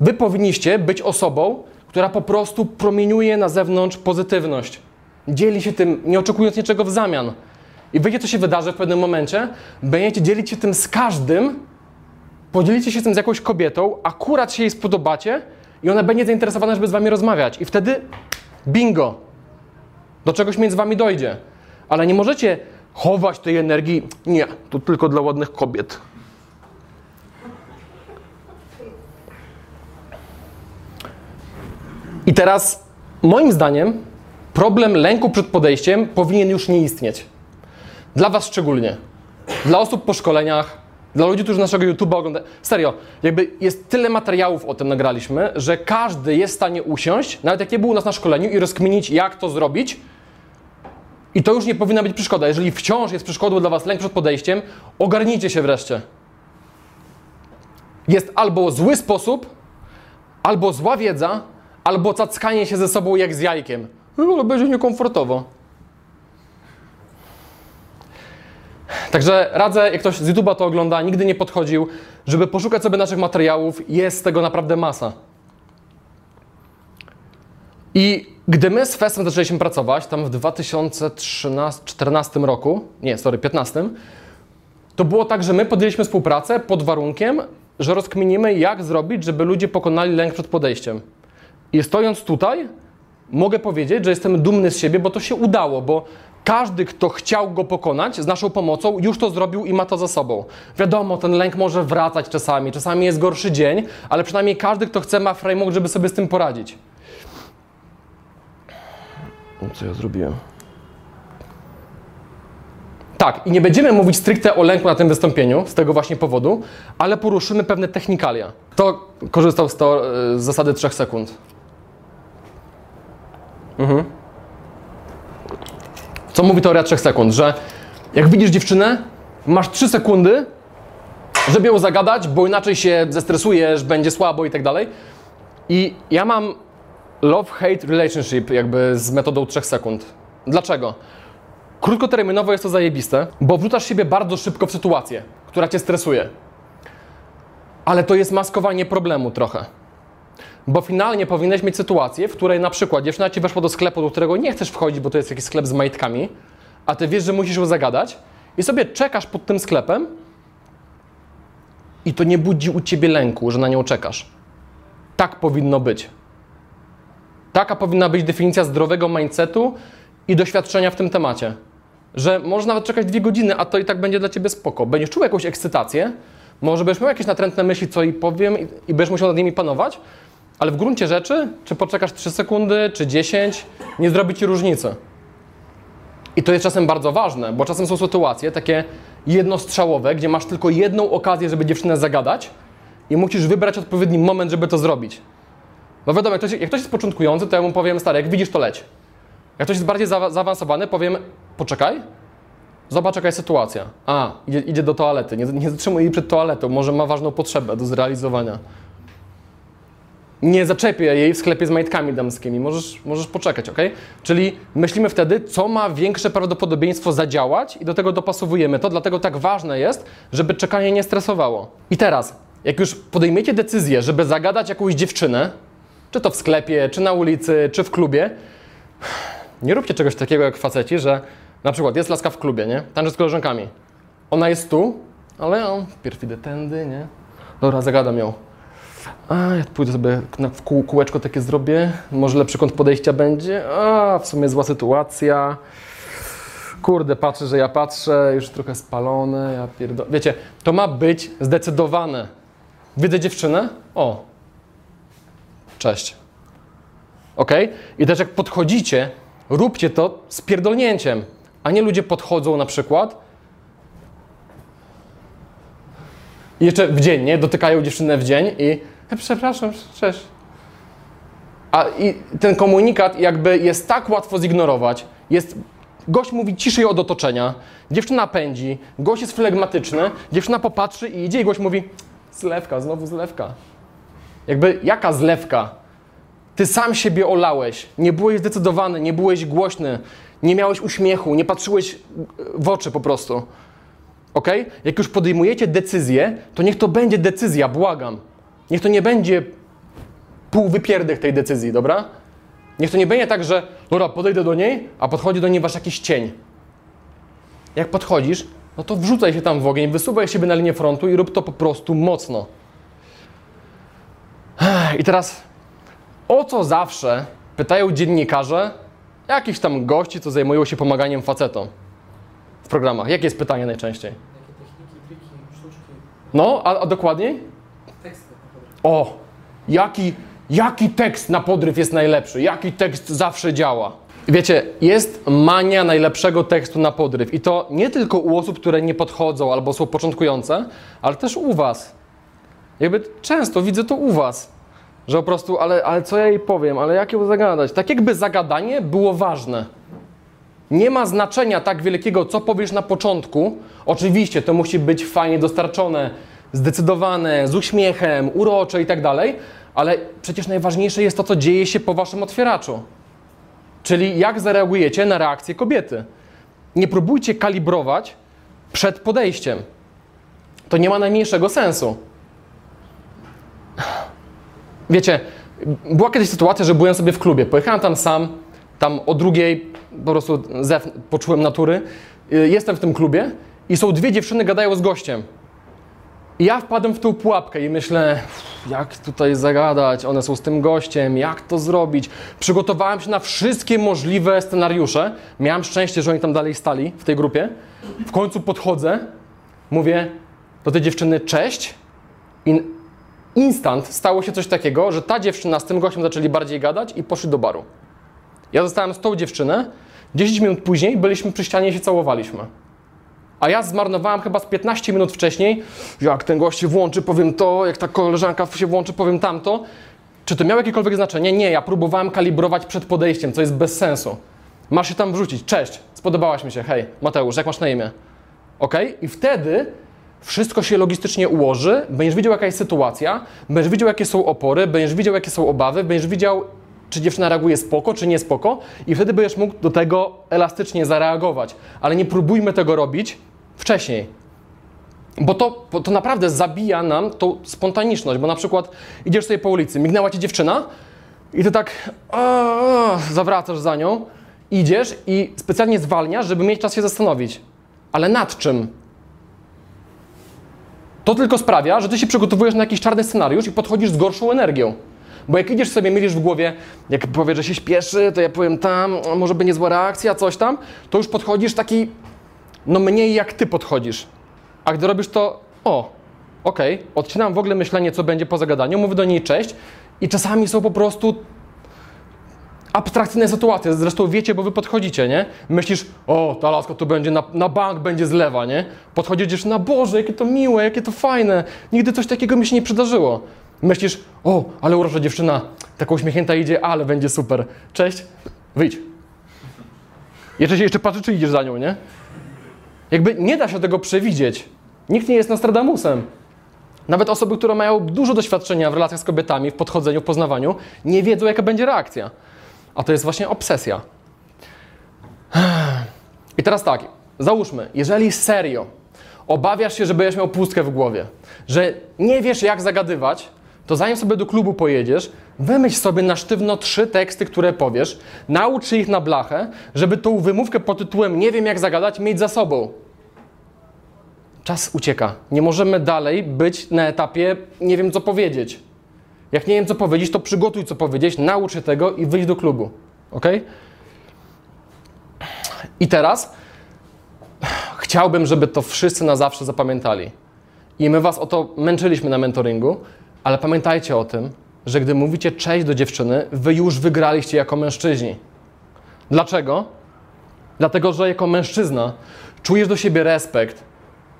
Wy powinniście być osobą, która po prostu promieniuje na zewnątrz pozytywność. Dzieli się tym, nie oczekując niczego w zamian. I wiecie, co się wydarzy w pewnym momencie? Będziecie dzielić się tym z każdym, podzielicie się tym z jakąś kobietą, akurat się jej spodobacie i ona będzie zainteresowana, żeby z wami rozmawiać. I wtedy bingo! Do czegoś między wami dojdzie. Ale nie możecie chować tej energii. Nie, to tylko dla ładnych kobiet. I teraz, moim zdaniem, problem lęku przed podejściem powinien już nie istnieć. Dla Was szczególnie. Dla osób po szkoleniach, dla ludzi, którzy naszego YouTube'a oglądają. Serio, jakby jest tyle materiałów o tym nagraliśmy, że każdy jest w stanie usiąść, nawet jak nie był u nas na szkoleniu, i rozkminić, jak to zrobić. I to już nie powinna być przeszkoda. Jeżeli wciąż jest przeszkodą dla Was lęk przed podejściem, ogarnijcie się wreszcie. Jest albo zły sposób, albo zła wiedza, albo cackanie się ze sobą jak z jajkiem. No, ale będzie niekomfortowo. Także radzę, jak ktoś z YouTube'a to ogląda, nigdy nie podchodził, żeby poszukać sobie naszych materiałów. Jest tego naprawdę masa. I gdy my z Festem zaczęliśmy pracować, tam w 2014 roku, nie, sorry, 15, to było tak, że my podjęliśmy współpracę pod warunkiem, że rozkminimy, jak zrobić, żeby ludzie pokonali lęk przed podejściem. I stojąc tutaj, mogę powiedzieć, że jestem dumny z siebie, bo to się udało, bo każdy, kto chciał go pokonać z naszą pomocą, już to zrobił i ma to za sobą. Wiadomo, ten lęk może wracać czasami, czasami jest gorszy dzień, ale przynajmniej każdy, kto chce, ma framework, żeby sobie z tym poradzić. Co ja zrobiłem? Tak, i nie będziemy mówić stricte o lęku na tym wystąpieniu, z tego właśnie powodu, ale poruszymy pewne technikalia. Kto korzystał z, to, z zasady 3 sekund? Mhm. Co mówi teoria 3 sekund? Że jak widzisz dziewczynę, masz 3 sekundy, żeby ją zagadać, bo inaczej się zestresujesz, będzie słabo i tak dalej. I ja mam love-hate relationship jakby z metodą 3 sekund. Dlaczego? Krótkoterminowo jest to zajebiste, bo wrzucasz siebie bardzo szybko w sytuację, która cię stresuje. Ale to jest maskowanie problemu trochę. Bo finalnie powinieneś mieć sytuację, w której na przykład dziewczyna ci weszła do sklepu, do którego nie chcesz wchodzić, bo to jest jakiś sklep z majtkami, a ty wiesz, że musisz ją zagadać i sobie czekasz pod tym sklepem i to nie budzi u ciebie lęku, że na nią czekasz. Tak powinno być. Taka powinna być definicja zdrowego mindsetu i doświadczenia w tym temacie. Że możesz nawet czekać dwie godziny, a to i tak będzie dla ciebie spoko. Będziesz czuł jakąś ekscytację, może będziesz miał jakieś natrętne myśli, co i powiem, i, będziesz musiał nad nimi panować, ale w gruncie rzeczy, czy poczekasz 3 sekundy, czy 10, nie zrobi ci różnicy. I to jest czasem bardzo ważne, bo czasem są sytuacje takie jednostrzałowe, gdzie masz tylko jedną okazję, żeby dziewczynę zagadać i musisz wybrać odpowiedni moment, żeby to zrobić. No wiadomo, jak ktoś, jak ktoś jest początkujący, to ja mu powiem, stary, jak widzisz, to leć. Jak ktoś jest bardziej za, zaawansowany, powiem, poczekaj, zobacz jaka jest sytuacja. A, idzie, idzie do toalety, nie, nie zatrzymuj jej przed toaletą, może ma ważną potrzebę do zrealizowania. Nie zaczepię jej w sklepie z majtkami damskimi, możesz, możesz poczekać, ok? Czyli myślimy wtedy, co ma większe prawdopodobieństwo zadziałać i do tego dopasowujemy to, dlatego tak ważne jest, żeby czekanie nie stresowało. I teraz, jak już podejmiecie decyzję, żeby zagadać jakąś dziewczynę, czy to w sklepie, czy na ulicy, czy w klubie, nie róbcie czegoś takiego jak faceci, że na przykład jest laska w klubie, nie? Tańczy z koleżankami. Ona jest tu, ale ja pierw idę tędy, nie? Dobra, zagadam ją. A, ja pójdę sobie na w kół, kółeczko takie zrobię, może lepszy kąt podejścia będzie. A, w sumie zła sytuacja. Kurde, patrzę, że ja patrzę, już trochę spalone, ja pierdolę. Wiecie, to ma być zdecydowane. Widzę dziewczynę? O. Cześć. Ok? I też jak podchodzicie, róbcie to z pierdolnięciem, a nie ludzie podchodzą na przykład I jeszcze w dzień, nie? Dotykają dziewczynę w dzień i "E, przepraszam, cześć. A ten komunikat jakby jest tak łatwo zignorować. Jest, gość mówi ciszej od otoczenia, dziewczyna pędzi, gość jest flegmatyczny, dziewczyna popatrzy i idzie i gość mówi zlewka, znowu zlewka. Jakby jaka zlewka? Ty sam siebie olałeś, nie byłeś zdecydowany, nie byłeś głośny, nie miałeś uśmiechu, nie patrzyłeś w oczy po prostu. Ok? Jak już podejmujecie decyzję, to niech to będzie decyzja, błagam. Niech to nie będzie półwypierdych tej decyzji, dobra? Niech to nie będzie tak, że dobra, podejdę do niej, a podchodzi do niej wasz jakiś cień. Jak podchodzisz, no to wrzucaj się tam w ogień, wysuwaj siebie na linię frontu i rób to po prostu mocno. I teraz, o co zawsze pytają dziennikarze, jakichś tam gości, co zajmują się pomaganiem facetom w programach? Jakie jest pytanie najczęściej? Jakie techniki, triki, sztuczki, No, a, a dokładniej? O, jaki, jaki tekst na podryw jest najlepszy? Jaki tekst zawsze działa? Wiecie, jest mania najlepszego tekstu na podryw i to nie tylko u osób, które nie podchodzą albo są początkujące, ale też u was. Jakby często widzę to u was, że po prostu, ale, ale co ja jej powiem, ale jak ją zagadać? Tak jakby zagadanie było ważne. Nie ma znaczenia tak wielkiego, co powiesz na początku. Oczywiście to musi być fajnie dostarczone, zdecydowane, z uśmiechem, urocze i tak dalej, ale przecież najważniejsze jest to, co dzieje się po waszym otwieraczu. Czyli jak zareagujecie na reakcję kobiety. Nie próbujcie kalibrować przed podejściem. To nie ma najmniejszego sensu. Wiecie, była kiedyś sytuacja, że byłem sobie w klubie. Pojechałem tam sam, tam o drugiej po prostu poczułem natury. Y, Jestem w tym klubie i są dwie dziewczyny gadają z gościem. Ja wpadłem w tą pułapkę i myślę, jak tutaj zagadać, one są z tym gościem, jak to zrobić. Przygotowałem się na wszystkie możliwe scenariusze. Miałem szczęście, że oni tam dalej stali w tej grupie. W końcu podchodzę, mówię do tej dziewczyny cześć i instant stało się coś takiego, że ta dziewczyna z tym gościem zaczęli bardziej gadać i poszli do baru. Ja zostałem z tą dziewczynę, 10 minut później byliśmy przy ścianie i się całowaliśmy. A ja zmarnowałem chyba z 15 minut wcześniej, jak ten gość się włączy, powiem to, jak ta koleżanka się włączy, powiem tamto. Czy to miało jakiekolwiek znaczenie? Nie, ja próbowałem kalibrować przed podejściem, co jest bez sensu. Masz się tam wrzucić, cześć, spodobałaś mi się, hej, Mateusz, jak masz na imię? Ok? I wtedy wszystko się logistycznie ułoży, będziesz widział jaka jest sytuacja, będziesz widział jakie są opory, będziesz widział jakie są obawy, będziesz widział czy dziewczyna reaguje spoko, czy nie spoko i wtedy będziesz mógł do tego elastycznie zareagować. Ale nie próbujmy tego robić wcześniej. Bo to, bo to naprawdę zabija nam tą spontaniczność, bo na przykład idziesz sobie po ulicy, mignęła ci dziewczyna i ty tak a, zawracasz za nią, idziesz i specjalnie zwalniasz, żeby mieć czas się zastanowić. Ale nad czym? To tylko sprawia, że ty się przygotowujesz na jakiś czarny scenariusz i podchodzisz z gorszą energią. Bo jak idziesz sobie, mielisz w głowie, jak powie, że się śpieszy, to ja powiem tam, może będzie zła reakcja, coś tam, to już podchodzisz taki, no mniej jak ty podchodzisz. A gdy robisz to, o, okej, odcinam w ogóle myślenie, co będzie po zagadaniu, mówię do niej cześć i czasami są po prostu abstrakcyjne sytuacje. Zresztą wiecie, bo wy podchodzicie, nie? Myślisz, o, ta laska tu będzie, na, na bank będzie zlewa, nie? Podchodzisz na Boże, jakie to miłe, jakie to fajne. Nigdy coś takiego mi się nie przydarzyło. Myślisz, o, ale urocza dziewczyna, taka uśmiechnięta idzie, ale będzie super. Cześć, wyjdź. Jeszcze się jeszcze patrzy, czy idziesz za nią, nie? Jakby nie da się tego przewidzieć. Nikt nie jest Nostradamusem. Nawet osoby, które mają dużo doświadczenia w relacjach z kobietami, w podchodzeniu, w poznawaniu, nie wiedzą, jaka będzie reakcja. A to jest właśnie obsesja. I teraz tak, załóżmy, jeżeli serio obawiasz się, że będziesz miał pustkę w głowie, że nie wiesz, jak zagadywać, to zanim sobie do klubu pojedziesz, wymyśl sobie na sztywno trzy teksty, które powiesz, naucz ich na blachę, żeby tą wymówkę pod tytułem nie wiem, jak zagadać, mieć za sobą. Czas ucieka. Nie możemy dalej być na etapie nie wiem, co powiedzieć. Jak nie wiem, co powiedzieć, to przygotuj, co powiedzieć, naucz się tego i wyjdź do klubu. Ok? I teraz chciałbym, żeby to wszyscy na zawsze zapamiętali. I my was o to męczyliśmy na mentoringu, ale pamiętajcie o tym, że gdy mówicie cześć do dziewczyny, wy już wygraliście jako mężczyźni. Dlaczego? Dlatego, że jako mężczyzna czujesz do siebie respekt,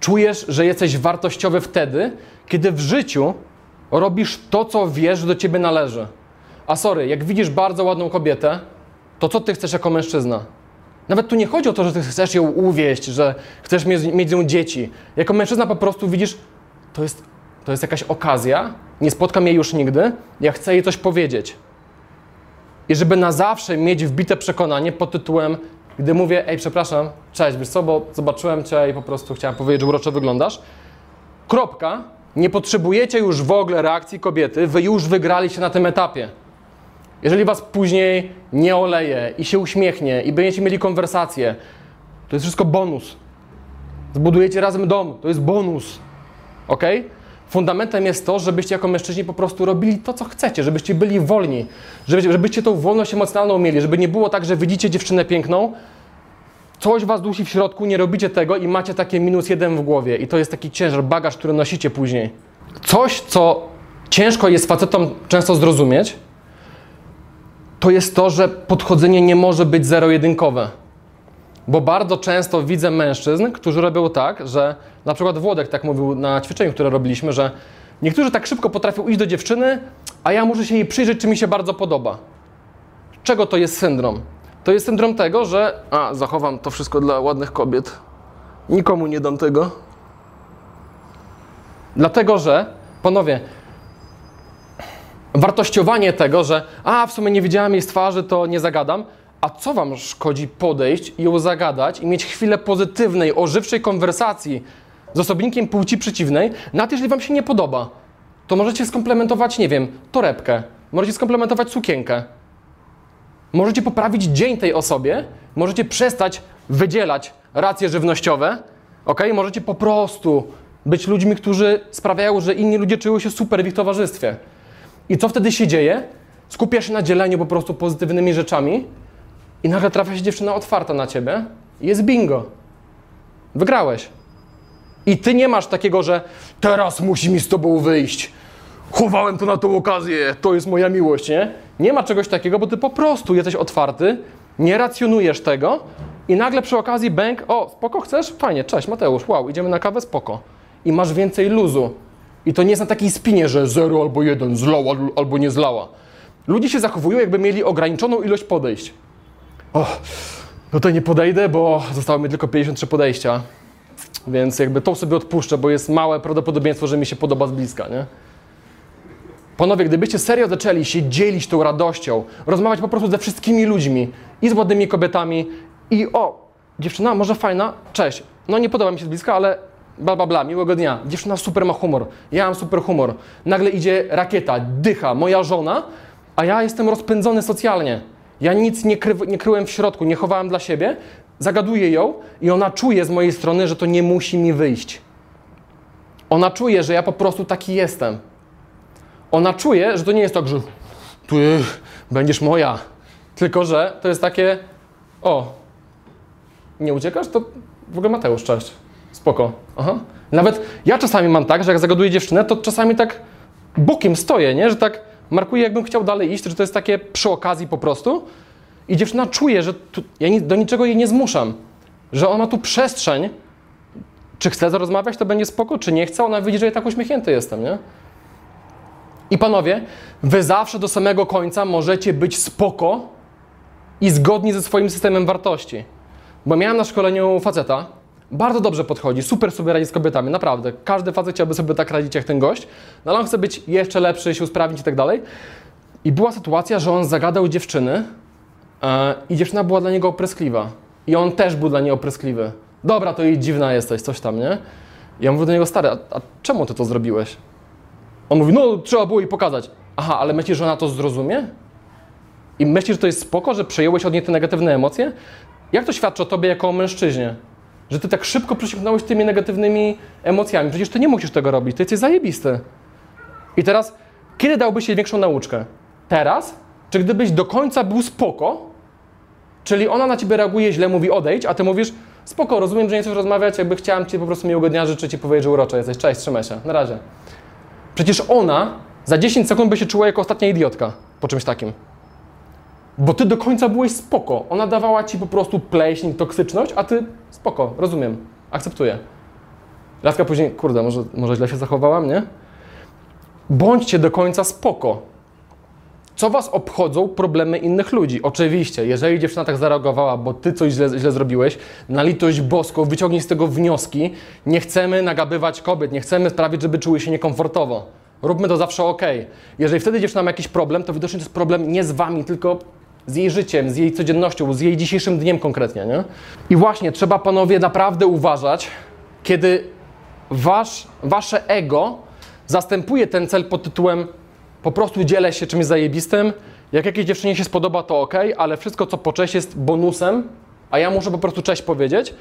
Czujesz, że jesteś wartościowy wtedy, kiedy w życiu robisz to, co wiesz, że do ciebie należy. A sorry, jak widzisz bardzo ładną kobietę, to co ty chcesz jako mężczyzna? Nawet tu nie chodzi o to, że ty chcesz ją uwieść, że chcesz mieć, z nią dzieci. Jako mężczyzna po prostu widzisz, to jest, to jest jakaś okazja, nie spotkam jej już nigdy, ja chcę jej coś powiedzieć. I żeby na zawsze mieć wbite przekonanie pod tytułem, gdy mówię, ej, przepraszam, cześć, wiesz co, bo zobaczyłem cię i po prostu chciałem powiedzieć, że uroczo wyglądasz. Kropka. Nie potrzebujecie już w ogóle reakcji kobiety, wy już wygraliście na tym etapie. Jeżeli was później nie oleje i się uśmiechnie i będziecie mieli konwersację, to jest wszystko bonus. Zbudujecie razem dom, to jest bonus. Ok? Fundamentem jest to, żebyście jako mężczyźni po prostu robili to, co chcecie, żebyście byli wolni, żebyście, żebyście tą wolność emocjonalną mieli, żeby nie było tak, że widzicie dziewczynę piękną, coś was dusi w środku, nie robicie tego i macie takie minus jeden w głowie. I to jest taki ciężar, bagaż, który nosicie później. Coś, co ciężko jest facetom często zrozumieć, to jest to, że podchodzenie nie może być zero-jedynkowe. Bo bardzo często widzę mężczyzn, którzy robią tak, że na przykład Włodek tak mówił na ćwiczeniu, które robiliśmy, że niektórzy tak szybko potrafią iść do dziewczyny, a ja muszę się jej przyjrzeć, czy mi się bardzo podoba. Czego to jest syndrom? To jest syndrom tego, że a, zachowam to wszystko dla ładnych kobiet. Nikomu nie dam tego. Dlatego, że, panowie, wartościowanie tego, że a, w sumie nie widziałem jej z twarzy, to nie zagadam, a co wam szkodzi podejść ją zagadać i mieć chwilę pozytywnej, ożywczej konwersacji z osobnikiem płci przeciwnej, nawet jeżeli wam się nie podoba, to możecie skomplementować, nie wiem, torebkę, możecie skomplementować sukienkę, możecie poprawić dzień tej osobie, możecie przestać wydzielać racje żywnościowe, ok? Możecie po prostu być ludźmi, którzy sprawiają, że inni ludzie czują się super w ich towarzystwie. I co wtedy się dzieje? Skupiasz się na dzieleniu po prostu pozytywnymi rzeczami i nagle trafia się dziewczyna otwarta na ciebie i jest bingo. Wygrałeś. I ty nie masz takiego, że teraz musi mi z tobą wyjść. Chowałem to na tą okazję, to jest moja miłość, nie? Nie ma czegoś takiego, bo ty po prostu jesteś otwarty, nie racjonujesz tego i nagle przy okazji bęk, o, spoko chcesz? Fajnie, cześć Mateusz, wow, idziemy na kawę, spoko. I masz więcej luzu. I to nie jest na takiej spinie, że zero albo jeden, zlała albo nie zlała. Ludzie się zachowują, jakby mieli ograniczoną ilość podejść. O, no to nie podejdę, bo zostało mi tylko 53 podejścia. Więc jakby to sobie odpuszczę, bo jest małe prawdopodobieństwo, że mi się podoba z bliska, nie? Panowie, gdybyście serio zaczęli się dzielić tą radością, rozmawiać po prostu ze wszystkimi ludźmi i z ładnymi kobietami i o, dziewczyna może fajna, cześć, no nie podoba mi się z bliska, ale bla bla bla, miłego dnia, dziewczyna super ma humor, ja mam super humor, nagle idzie rakieta, dycha, moja żona, a ja jestem rozpędzony socjalnie. Ja nic nie, kry, nie kryłem w środku, nie chowałem dla siebie, zagaduję ją i ona czuje z mojej strony, że to nie musi mi wyjść. Ona czuje, że ja po prostu taki jestem. Ona czuje, że to nie jest tak, że ty będziesz moja, tylko że to jest takie, o, nie uciekasz? To w ogóle Mateusz, cześć. Spoko. Aha. Nawet ja czasami mam tak, że jak zagaduję dziewczynę, to czasami tak bokiem stoję, nie? Że tak markuję, jakbym chciał dalej iść, że to jest takie przy okazji po prostu. I dziewczyna czuje, że tu, ja do niczego jej nie zmuszam. Że ona ma tu przestrzeń. Czy chce zarozmawiać, to będzie spoko, czy nie chce, ona widzi, że ja tak uśmiechnięty jestem, nie? I panowie, wy zawsze do samego końca możecie być spoko i zgodni ze swoim systemem wartości. Bo miałem na szkoleniu faceta, bardzo dobrze podchodzi, super sobie radzi z kobietami, naprawdę. Każdy facet chciałby sobie tak radzić jak ten gość, no ale on chce być jeszcze lepszy, się usprawnić i tak dalej. I była sytuacja, że on zagadał dziewczyny yy, i dziewczyna była dla niego opryskliwa. I on też był dla niej opryskliwy. Dobra, to i dziwna jesteś, coś tam, nie? I ja mówię do niego, stary, a, a czemu ty to zrobiłeś? On mówi, no trzeba było jej pokazać. Aha, ale myślisz, że ona to zrozumie? I myślisz, że to jest spoko, że przejąłeś od niej te negatywne emocje? Jak to świadczy o tobie jako o mężczyźnie? Że ty tak szybko przesiąknąłeś tymi negatywnymi emocjami. Przecież ty nie musisz tego robić, ty jesteś zajebisty. I teraz, kiedy dałbyś jej większą nauczkę? Teraz? Czy gdybyś do końca był spoko? Czyli ona na ciebie reaguje źle, mówi odejdź, a ty mówisz spoko, rozumiem, że nie chcesz rozmawiać, jakby chciałem ci po prostu miłego dnia życzyć i powiedzieć, że urocza jesteś. Cześć, trzymaj się. Na razie. Przecież ona za 10 sekund by się czuła jako ostatnia idiotka po czymś takim. Bo ty do końca byłeś spoko. Ona dawała ci po prostu pleśń, toksyczność, a ty spoko, rozumiem, akceptuję. Laska później, kurde, może, może źle się zachowałam, nie? Bądźcie do końca spoko. Co was obchodzą problemy innych ludzi? Oczywiście, jeżeli dziewczyna tak zareagowała, bo ty coś źle, źle zrobiłeś, na litość boską, wyciągnij z tego wnioski. Nie chcemy nagabywać kobiet, nie chcemy sprawić, żeby czuły się niekomfortowo. Róbmy to zawsze ok. Jeżeli wtedy dziewczyna ma jakiś problem, to widocznie to jest problem nie z wami, tylko z jej życiem, z jej codziennością, z jej dzisiejszym dniem konkretnie, nie? I właśnie trzeba panowie naprawdę uważać, kiedy wasz, wasze ego zastępuje ten cel pod tytułem po prostu dzielę się czymś zajebistym. Jak jakiejś dziewczynie się spodoba, to ok, ale wszystko co po cześć jest bonusem, a ja muszę po prostu cześć powiedzieć.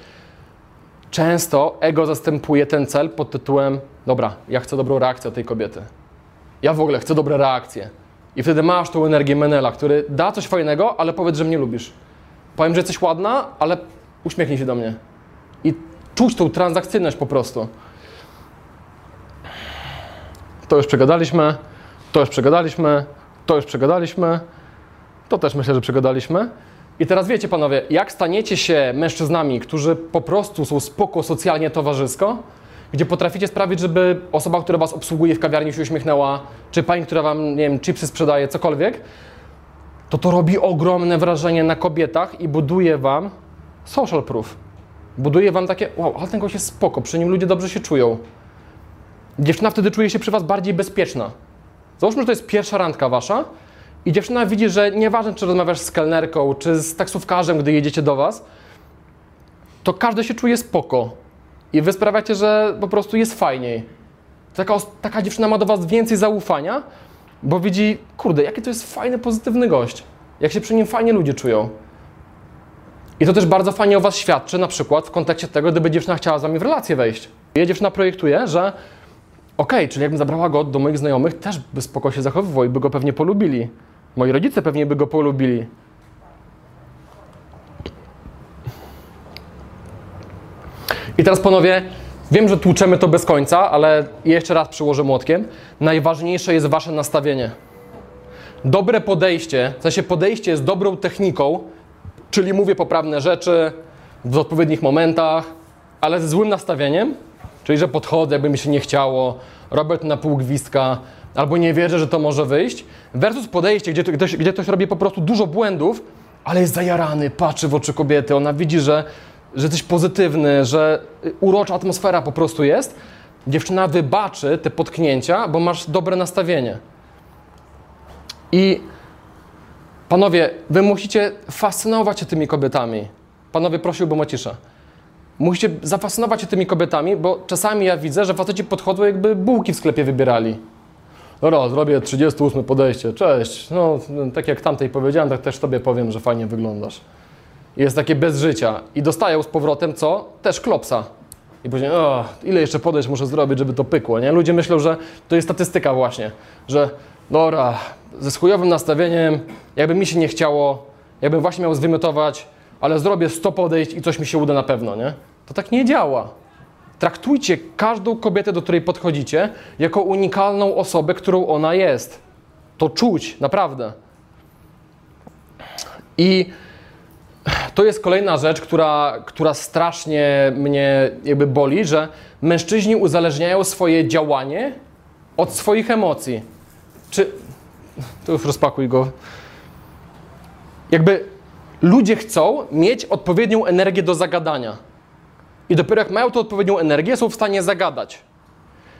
Często ego zastępuje ten cel pod tytułem dobra, ja chcę dobrą reakcję od tej kobiety. Ja w ogóle chcę dobre reakcje. I wtedy masz tą energię Menela, który da coś fajnego, ale powiedz, że mnie lubisz. Powiem, że jesteś ładna, ale uśmiechnij się do mnie. I czuć tą transakcyjność po prostu. To już przegadaliśmy, to już przegadaliśmy, to już przegadaliśmy, to też myślę, że przegadaliśmy. I teraz wiecie, panowie, jak staniecie się mężczyznami, którzy po prostu są spoko socjalnie, towarzysko, gdzie potraficie sprawić, żeby osoba, która was obsługuje w kawiarni się uśmiechnęła, czy pani, która wam, nie wiem, chipsy sprzedaje, cokolwiek, to to robi ogromne wrażenie na kobietach i buduje wam social proof. Buduje wam takie, wow, ale ten gość jest spoko, przy nim ludzie dobrze się czują. Dziewczyna wtedy czuje się przy was bardziej bezpieczna. Załóżmy, że to jest pierwsza randka wasza i dziewczyna widzi, że nieważne, czy rozmawiasz z kelnerką, czy z taksówkarzem, gdy jedziecie do was, to każdy się czuje spoko. I wy sprawiacie, że po prostu jest fajniej. Taka, taka dziewczyna ma do was więcej zaufania, bo widzi, kurde, jaki to jest fajny, pozytywny gość. Jak się przy nim fajnie ludzie czują. I to też bardzo fajnie o was świadczy, na przykład w kontekście tego, gdyby dziewczyna chciała z wami w relację wejść. I dziewczyna projektuje, że okej, czyli jakbym zabrała go do moich znajomych, też by spoko się zachowywał i by go pewnie polubili. Moi rodzice pewnie by go polubili. I teraz panowie, wiem, że tłuczemy to bez końca, ale jeszcze raz przyłożę młotkiem. Najważniejsze jest wasze nastawienie. Dobre podejście, w sensie podejście jest dobrą techniką, czyli mówię poprawne rzeczy w odpowiednich momentach, ale ze złym nastawieniem, czyli że podchodzę, jakby mi się nie chciało, robię to na pół gwizdka, albo nie wierzę, że to może wyjść, versus podejście, gdzie, to- ktoś, gdzie ktoś robi po prostu dużo błędów, ale jest zajarany, patrzy w oczy kobiety, ona widzi, że, że jesteś pozytywny, że urocza atmosfera po prostu jest. Dziewczyna wybaczy te potknięcia, bo masz dobre nastawienie. I panowie, wy musicie fascynować się tymi kobietami. Panowie, prosiłbym o ciszę. Musicie zafascynować się tymi kobietami, bo czasami ja widzę, że faceci podchodzą jakby bułki w sklepie wybierali. Dobra, zrobię 38 podejście. Cześć. No, tak jak tamtej powiedziałem, tak też tobie powiem, że fajnie wyglądasz. Jest takie bez życia. I dostają z powrotem co? Też klopsa. I później, o, ile jeszcze podejść muszę zrobić, żeby to pykło, nie? Ludzie myślą, że to jest statystyka właśnie, że dobra, ze schujowym nastawieniem, jakby mi się nie chciało, jakbym właśnie miał zwymiotować, ale zrobię 100 podejść i coś mi się uda na pewno, nie? To tak nie działa. Traktujcie każdą kobietę, do której podchodzicie, jako unikalną osobę, którą ona jest. To czuć, naprawdę. I to jest kolejna rzecz, która, która strasznie mnie jakby boli, że mężczyźni uzależniają swoje działanie od swoich emocji. Czy. To już rozpakuj go. Jakby ludzie chcą mieć odpowiednią energię do zagadania. I dopiero jak mają tą odpowiednią energię, są w stanie zagadać.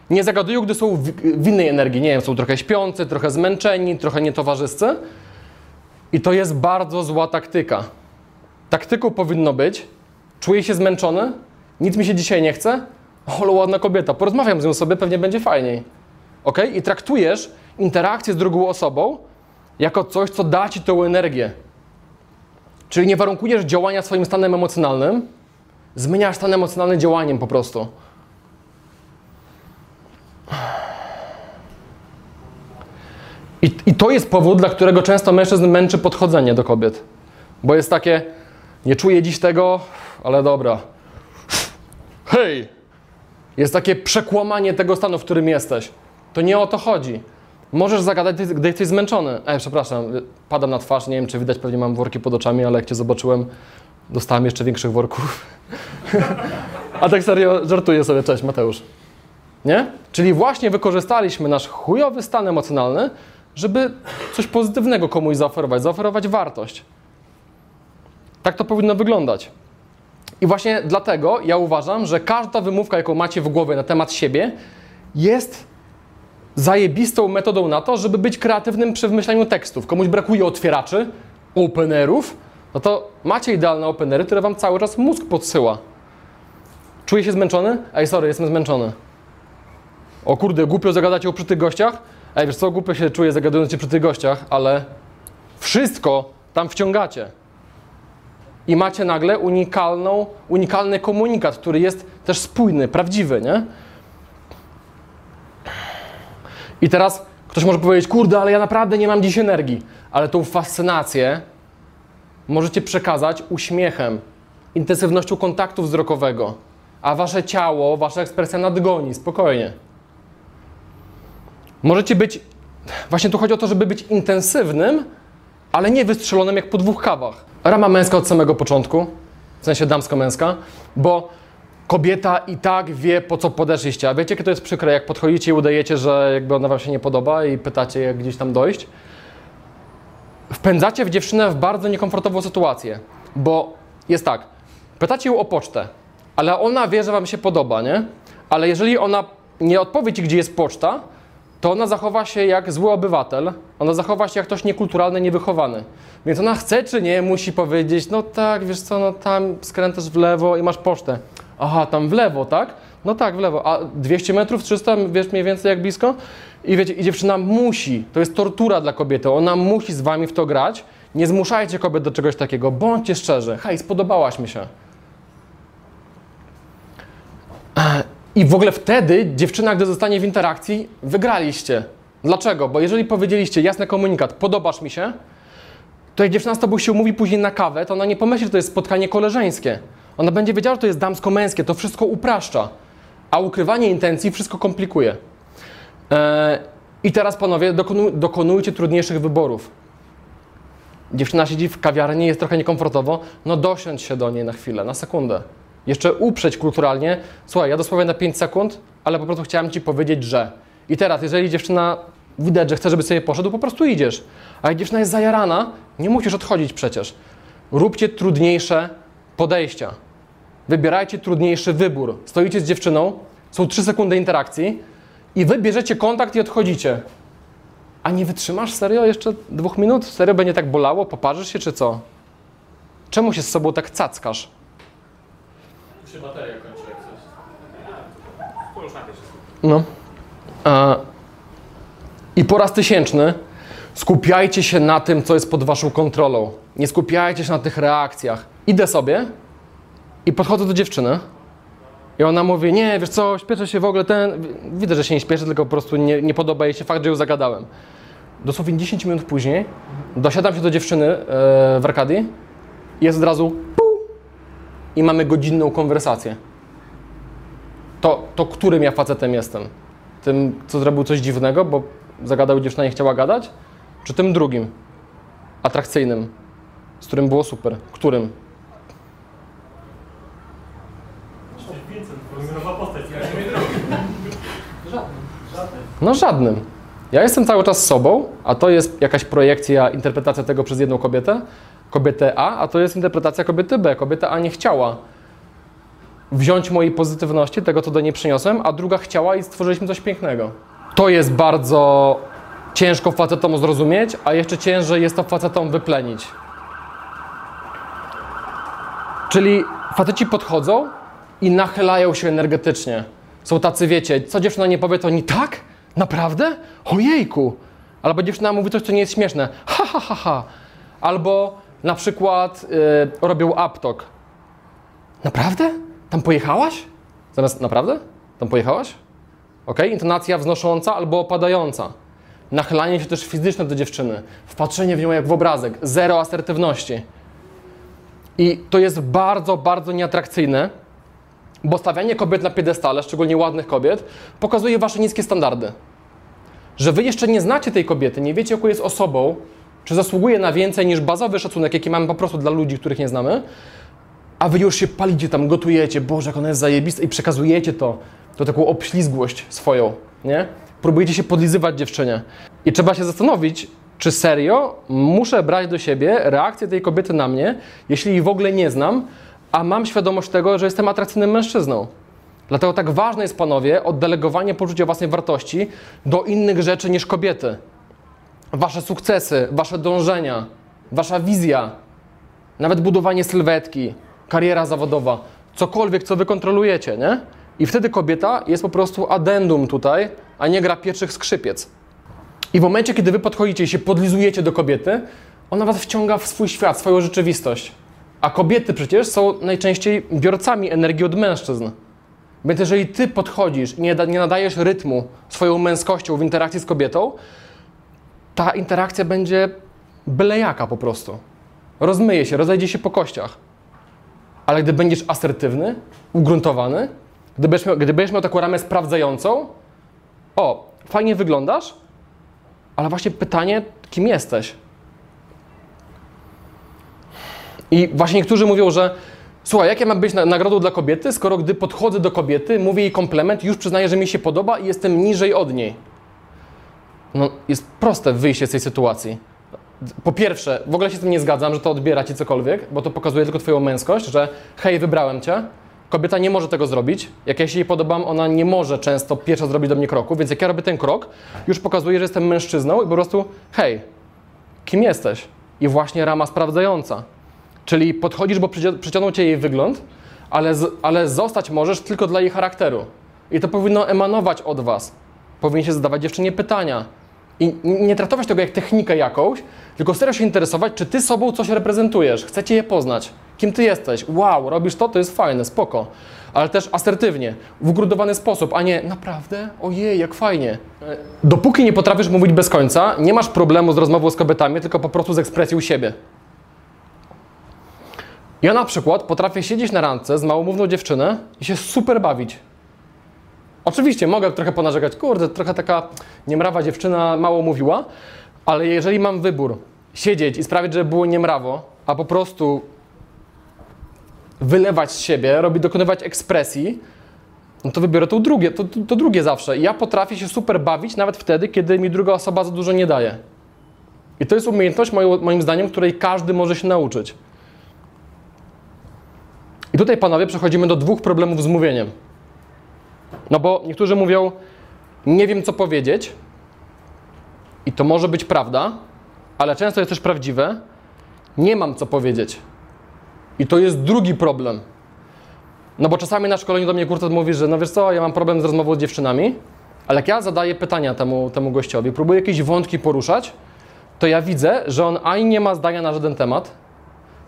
Nie zagadują, gdy są w, w innej energii. Nie wiem, są trochę śpiący, trochę zmęczeni, trochę nietowarzyscy. I to jest bardzo zła taktyka. Taktyką powinno być, czuję się zmęczony, nic mi się dzisiaj nie chce, ale ładna kobieta, porozmawiam z nią sobie, pewnie będzie fajniej. Ok? I traktujesz interakcję z drugą osobą jako coś, co da ci tą energię. Czyli nie warunkujesz działania swoim stanem emocjonalnym, zmieniasz stan emocjonalny działaniem po prostu. I, I to jest powód, dla którego często mężczyzn męczy podchodzenie do kobiet. Bo jest takie, nie czuję dziś tego, ale dobra. Hej! Jest takie przekłamanie tego stanu, w którym jesteś. To nie o to chodzi. Możesz zagadać, gdy jesteś zmęczony. Ej, przepraszam, padam na twarz, nie wiem czy widać, pewnie mam worki pod oczami, ale jak Cię zobaczyłem, dostałem jeszcze większych worków. [laughs] A tak serio, żartuję sobie, cześć Mateusz. Nie? Czyli właśnie wykorzystaliśmy nasz chujowy stan emocjonalny, żeby coś pozytywnego komuś zaoferować, zaoferować wartość. Tak to powinno wyglądać. I właśnie dlatego ja uważam, że każda wymówka, jaką macie w głowie na temat siebie, jest zajebistą metodą na to, żeby być kreatywnym przy wymyślaniu tekstów. Komuś brakuje otwieraczy, openerów, no to macie idealne openery, które wam cały czas mózg podsyła. Czuję się zmęczony? Ej, sorry, jestem zmęczony. O kurde, głupio zagadać o przy tych gościach? Ej, wiesz co, głupio się czuję zagadując się przy tych gościach, ale wszystko tam wciągacie. I macie nagle unikalną, unikalny komunikat, który jest też spójny, prawdziwy, nie? I teraz ktoś może powiedzieć, kurde, ale ja naprawdę nie mam dziś energii. Ale tą fascynację możecie przekazać uśmiechem, intensywnością kontaktu wzrokowego, a wasze ciało, wasza ekspresja nadgoni, spokojnie. Możecie być, właśnie tu chodzi o to, żeby być intensywnym, ale nie wystrzelonym jak po dwóch kawach. Rama męska od samego początku, w sensie damsko-męska, bo kobieta i tak wie, po co podeszliście. A wiecie, kiedy to jest przykre, jak podchodzicie i udajecie, że jakby ona wam się nie podoba i pytacie, jak gdzieś tam dojść. Wpędzacie w dziewczynę w bardzo niekomfortową sytuację, bo jest tak, pytacie ją o pocztę, ale ona wie, że wam się podoba, nie? Ale jeżeli ona nie odpowie ci, gdzie jest poczta, to ona zachowa się jak zły obywatel, ona zachowa się jak ktoś niekulturalny, niewychowany. Więc ona chce czy nie, musi powiedzieć, no tak, wiesz co, no tam skręcasz w lewo i masz pocztę. Aha, tam w lewo, tak? No tak, w lewo. A 200 metrów, 300, wiesz mniej więcej jak blisko? I wiecie, i dziewczyna musi, to jest tortura dla kobiety, ona musi z wami w to grać. Nie zmuszajcie kobiet do czegoś takiego, bądźcie szczerzy. Hej, spodobałaś mi się. I w ogóle wtedy dziewczyna, gdy zostanie w interakcji, wygraliście. Dlaczego? Bo jeżeli powiedzieliście jasny komunikat, podobasz mi się, to jak dziewczyna z tobą się umówi później na kawę, to ona nie pomyśli, że to jest spotkanie koleżeńskie. Ona będzie wiedziała, że to jest damsko-męskie, to wszystko upraszcza. A ukrywanie intencji wszystko komplikuje. Eee, I teraz, panowie, dokonu, dokonujcie trudniejszych wyborów. Dziewczyna siedzi w kawiarni, jest trochę niekomfortowo, no dosiądź się do niej na chwilę, na sekundę. Jeszcze uprzeć kulturalnie, słuchaj, ja dosłownie na 5 sekund, ale po prostu chciałem ci powiedzieć, że. I teraz, jeżeli dziewczyna widać, że chce, żeby sobie poszedł, po prostu idziesz. A jak dziewczyna jest zajarana, nie musisz odchodzić przecież. Róbcie trudniejsze podejścia. Wybierajcie trudniejszy wybór. Stoicie z dziewczyną, są 3 sekundy interakcji i wy bierzecie kontakt i odchodzicie. A nie wytrzymasz serio jeszcze dwóch minut? Serio będzie tak bolało? Poparzysz się czy co? Czemu się z sobą tak cackasz? Się bateria kończy jak coś. To już No. A, I po raz tysięczny skupiajcie się na tym, co jest pod waszą kontrolą. Nie skupiajcie się na tych reakcjach. Idę sobie i podchodzę do dziewczyny i ona mówi, nie, wiesz co, śpieszę się w ogóle ten... Widzę, że się nie śpieszy, tylko po prostu nie, nie podoba jej się fakt, że ją zagadałem. Dosłownie 10 minut później dosiadam się do dziewczyny e, w Arkadii i jest od razu i mamy godzinną konwersację. To, to którym ja facetem jestem? Tym, co zrobił coś dziwnego, bo zagadał dziewczyna nie chciała gadać? Czy tym drugim? Atrakcyjnym, z którym było super? Którym? No żadnym. Ja jestem cały czas sobą, a to jest jakaś projekcja, interpretacja tego przez jedną kobietę, kobietę A, a to jest interpretacja kobiety B. Kobieta A nie chciała wziąć mojej pozytywności, tego co do niej przyniosłem, a druga chciała i stworzyliśmy coś pięknego. To jest bardzo ciężko facetom zrozumieć, a jeszcze ciężej jest to facetom wyplenić. Czyli faceci podchodzą i nachylają się energetycznie. Są tacy, wiecie, co dziewczyna nie powie, to oni tak? Naprawdę? Ojejku! Albo dziewczyna mówi coś, co nie jest śmieszne. Ha, ha, ha, ha. Albo na przykład y, robią aptok. Naprawdę? Tam pojechałaś? Zamiast naprawdę? Tam pojechałaś? Ok? Intonacja wznosząca albo opadająca. Nachylanie się też fizyczne do dziewczyny. Wpatrzenie w nią jak w obrazek. Zero asertywności. I to jest bardzo, bardzo nieatrakcyjne, bo stawianie kobiet na piedestale, szczególnie ładnych kobiet, pokazuje wasze niskie standardy. Że wy jeszcze nie znacie tej kobiety, nie wiecie, jaką jest osobą, czy zasługuje na więcej niż bazowy szacunek, jaki mamy po prostu dla ludzi, których nie znamy, a wy już się palicie tam, gotujecie, Boże, jak ona jest zajebista i przekazujecie to, to taką obślizgłość swoją, nie? Próbujecie się podlizywać dziewczynie. I trzeba się zastanowić, czy serio muszę brać do siebie reakcję tej kobiety na mnie, jeśli jej w ogóle nie znam, a mam świadomość tego, że jestem atrakcyjnym mężczyzną. Dlatego tak ważne jest, panowie, oddelegowanie poczucia własnej wartości do innych rzeczy niż kobiety. Wasze sukcesy, wasze dążenia, wasza wizja, nawet budowanie sylwetki, kariera zawodowa, cokolwiek, co wy kontrolujecie, nie? I wtedy kobieta jest po prostu addendum tutaj, a nie gra pierwszych skrzypiec. I w momencie, kiedy wy podchodzicie i się podlizujecie do kobiety, ona was wciąga w swój świat, swoją rzeczywistość. A kobiety przecież są najczęściej biorcami energii od mężczyzn. Więc jeżeli ty podchodzisz i nie, nie nadajesz rytmu swoją męskością w interakcji z kobietą, ta interakcja będzie byle jaka po prostu. Rozmyje się, rozejdzie się po kościach. Ale gdy będziesz asertywny, ugruntowany, gdy będziesz miał, gdy będziesz miał taką ramę sprawdzającą, o, fajnie wyglądasz, ale właśnie pytanie, kim jesteś? I właśnie niektórzy mówią, że słuchaj, jak ja mam być na, nagrodą dla kobiety, skoro gdy podchodzę do kobiety, mówię jej komplement, już przyznaję, że mi się podoba i jestem niżej od niej. No, jest proste wyjście z tej sytuacji. Po pierwsze, w ogóle się z tym nie zgadzam, że to odbiera ci cokolwiek, bo to pokazuje tylko twoją męskość, że hej, wybrałem cię. Kobieta nie może tego zrobić. Jak ja się jej podobam, ona nie może często pierwsza zrobić do mnie kroku, więc jak ja robię ten krok, już pokazuje, że jestem mężczyzną i po prostu hej, kim jesteś? I właśnie rama sprawdzająca. Czyli podchodzisz, bo przyciągnął cię jej wygląd, ale, z, ale zostać możesz tylko dla jej charakteru. I to powinno emanować od was. Powinien się zadawać dziewczynie pytania. I nie traktować tego jak technikę jakąś, tylko serio się interesować, czy ty sobą coś reprezentujesz. Chcecie je poznać. Kim ty jesteś? Wow, robisz to, to jest fajne, spoko. Ale też asertywnie, w ugrundowany sposób, a nie naprawdę? Ojej, jak fajnie. E, Dopóki nie potrafisz mówić bez końca, nie masz problemu z rozmową z kobietami, tylko po prostu z ekspresją siebie. Ja na przykład potrafię siedzieć na randce z małomówną dziewczynę i się super bawić. Oczywiście mogę trochę ponarzekać, kurde, trochę taka niemrawa dziewczyna mało mówiła, ale jeżeli mam wybór siedzieć i sprawić, żeby było niemrawo, a po prostu wylewać z siebie, robić, dokonywać ekspresji, no to wybiorę to drugie, to, to, to drugie zawsze. I Ja potrafię się super bawić nawet wtedy, kiedy mi druga osoba za dużo nie daje. I to jest umiejętność, moim, zdaniem, której każdy może się nauczyć. I tutaj, panowie, przechodzimy do dwóch problemów z mówieniem. No bo niektórzy mówią, nie wiem co powiedzieć, i to może być prawda, ale często jest też prawdziwe, nie mam co powiedzieć. I to jest drugi problem. No bo czasami na szkoleniu do mnie kurczę mówi, że no wiesz co, ja mam problem z rozmową z dziewczynami, ale jak ja zadaję pytania temu, temu gościowi, próbuję jakieś wątki poruszać, to ja widzę, że on ani nie ma zdania na żaden temat,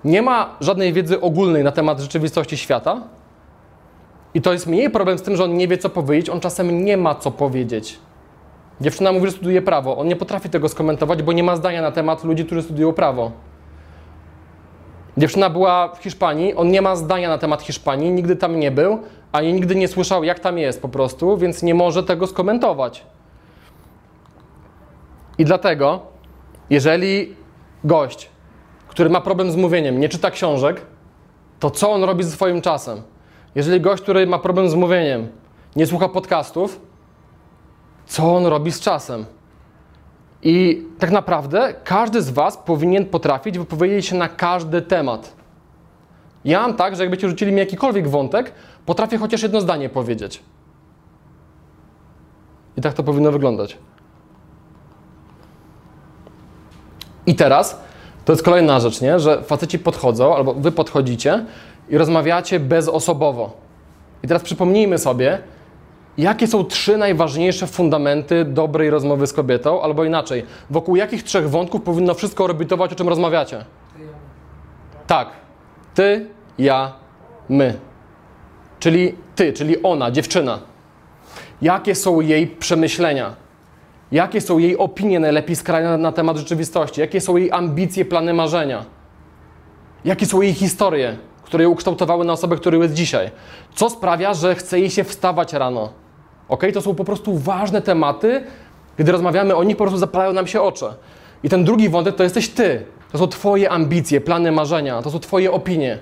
nie ma żadnej wiedzy ogólnej na temat rzeczywistości świata. I to jest mniej problem z tym, że on nie wie, co powiedzieć, on czasem nie ma co powiedzieć. Dziewczyna mówi, że studiuje prawo. On nie potrafi tego skomentować, bo nie ma zdania na temat ludzi, którzy studiują prawo. Dziewczyna była w Hiszpanii, on nie ma zdania na temat Hiszpanii, nigdy tam nie był, ani nigdy nie słyszał, jak tam jest po prostu, więc nie może tego skomentować. I dlatego, jeżeli gość, który ma problem z mówieniem, nie czyta książek, to co on robi ze swoim czasem? Jeżeli gość, który ma problem z mówieniem, nie słucha podcastów, co on robi z czasem? I tak naprawdę każdy z Was powinien potrafić wypowiedzieć się na każdy temat. Ja mam tak, że jakbyście rzucili mi jakikolwiek wątek, potrafię chociaż jedno zdanie powiedzieć. I tak to powinno wyglądać. I teraz to jest kolejna rzecz, nie? że faceci podchodzą, albo wy podchodzicie i rozmawiacie bezosobowo. I teraz przypomnijmy sobie, jakie są trzy najważniejsze fundamenty dobrej rozmowy z kobietą, albo inaczej, wokół jakich trzech wątków powinno wszystko orbitować, o czym rozmawiacie? Tak. Ty, ja, my. Czyli ty, czyli ona, dziewczyna. Jakie są jej przemyślenia? Jakie są jej opinie najlepiej skrajne na temat rzeczywistości? Jakie są jej ambicje, plany, marzenia? Jakie są jej historie, które ją ukształtowały na osobę, którą jest dzisiaj? Co sprawia, że chce jej się wstawać rano? Ok? To są po prostu ważne tematy. Gdy rozmawiamy o nich, po prostu zapalają nam się oczy. I ten drugi wątek to jesteś ty. To są twoje ambicje, plany, marzenia. To są twoje opinie.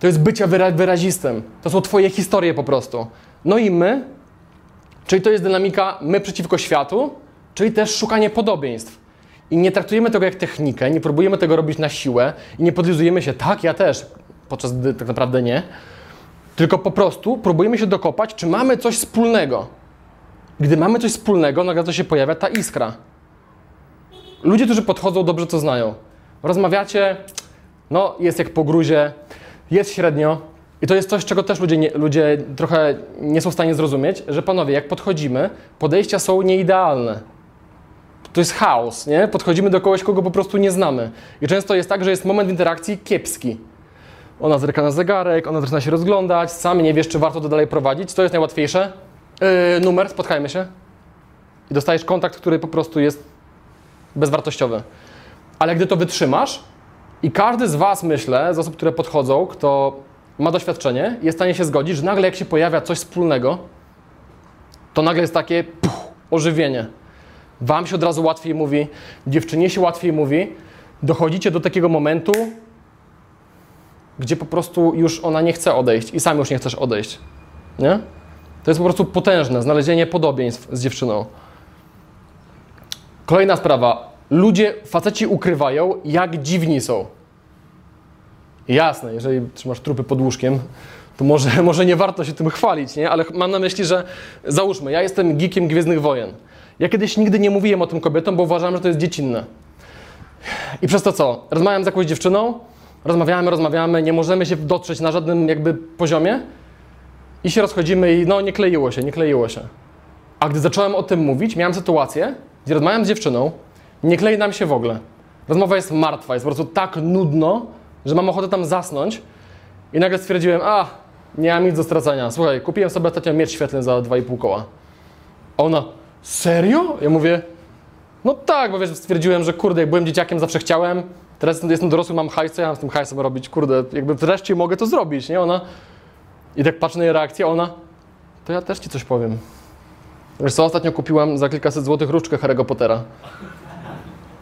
To jest bycie wyra wyrazistym. To są twoje historie po prostu. No i my, czyli to jest dynamika my przeciwko światu, czyli też szukanie podobieństw. I nie traktujemy tego jak technikę, nie próbujemy tego robić na siłę i nie podlizujemy się, tak, ja też, podczas gdy tak naprawdę nie. Tylko po prostu próbujemy się dokopać, czy mamy coś wspólnego. Gdy mamy coś wspólnego, nagle to się pojawia ta iskra. Ludzie, którzy podchodzą, dobrze to znają. Rozmawiacie, no jest jak po gruzie, jest średnio. I to jest coś, czego też ludzie, nie, ludzie trochę nie są w stanie zrozumieć, że panowie, jak podchodzimy, podejścia są nieidealne. To jest chaos, nie? Podchodzimy do kogoś, kogo po prostu nie znamy. I często jest tak, że jest moment interakcji kiepski. Ona zerka na zegarek, ona zaczyna się rozglądać, sam nie wiesz, czy warto to dalej prowadzić. Co jest najłatwiejsze? Yy, numer, spotkajmy się. I dostajesz kontakt, który po prostu jest bezwartościowy. Ale gdy to wytrzymasz i każdy z Was, myślę, z osób, które podchodzą, kto ma doświadczenie, jest w stanie się zgodzić, że nagle jak się pojawia coś wspólnego, to nagle jest takie puch, ożywienie. Wam się od razu łatwiej mówi, dziewczynie się łatwiej mówi, dochodzicie do takiego momentu, gdzie po prostu już ona nie chce odejść i sam już nie chcesz odejść. Nie? To jest po prostu potężne, znalezienie podobieństw z dziewczyną. Kolejna sprawa. Ludzie, faceci ukrywają, jak dziwni są. Jasne, jeżeli trzymasz trupy pod łóżkiem, to może, [laughs] może nie warto się tym chwalić, nie? Ale mam na myśli, że załóżmy, ja jestem geekiem Gwiezdnych Wojen. Ja kiedyś nigdy nie mówiłem o tym kobietom, bo uważałem, że to jest dziecinne. I przez to co? Rozmawiam z jakąś dziewczyną, rozmawiamy, rozmawiamy, nie możemy się dotrzeć na żadnym jakby poziomie i się rozchodzimy i no nie kleiło się, nie kleiło się. A gdy zacząłem o tym mówić, miałem sytuację, gdzie rozmawiam z dziewczyną, nie klei nam się w ogóle. Rozmowa jest martwa, jest po prostu tak nudno, że mam ochotę tam zasnąć i nagle stwierdziłem, a, nie mam nic do stracenia. Słuchaj, kupiłem sobie ostatnio miecz świetlny za 2,5 koła. A ona, serio? Ja mówię, no tak, bo wiesz, stwierdziłem, że kurde, jak byłem dzieciakiem, zawsze chciałem, teraz jestem dorosły, mam hajs, co ja mam z tym hajsem robić? Kurde, jakby wreszcie mogę to zrobić, nie? Ona, i tak patrzę na jej reakcję, ona, to ja też ci coś powiem. Wiesz co, ostatnio kupiłam za kilkaset złotych różdżkę Harry'ego Pottera.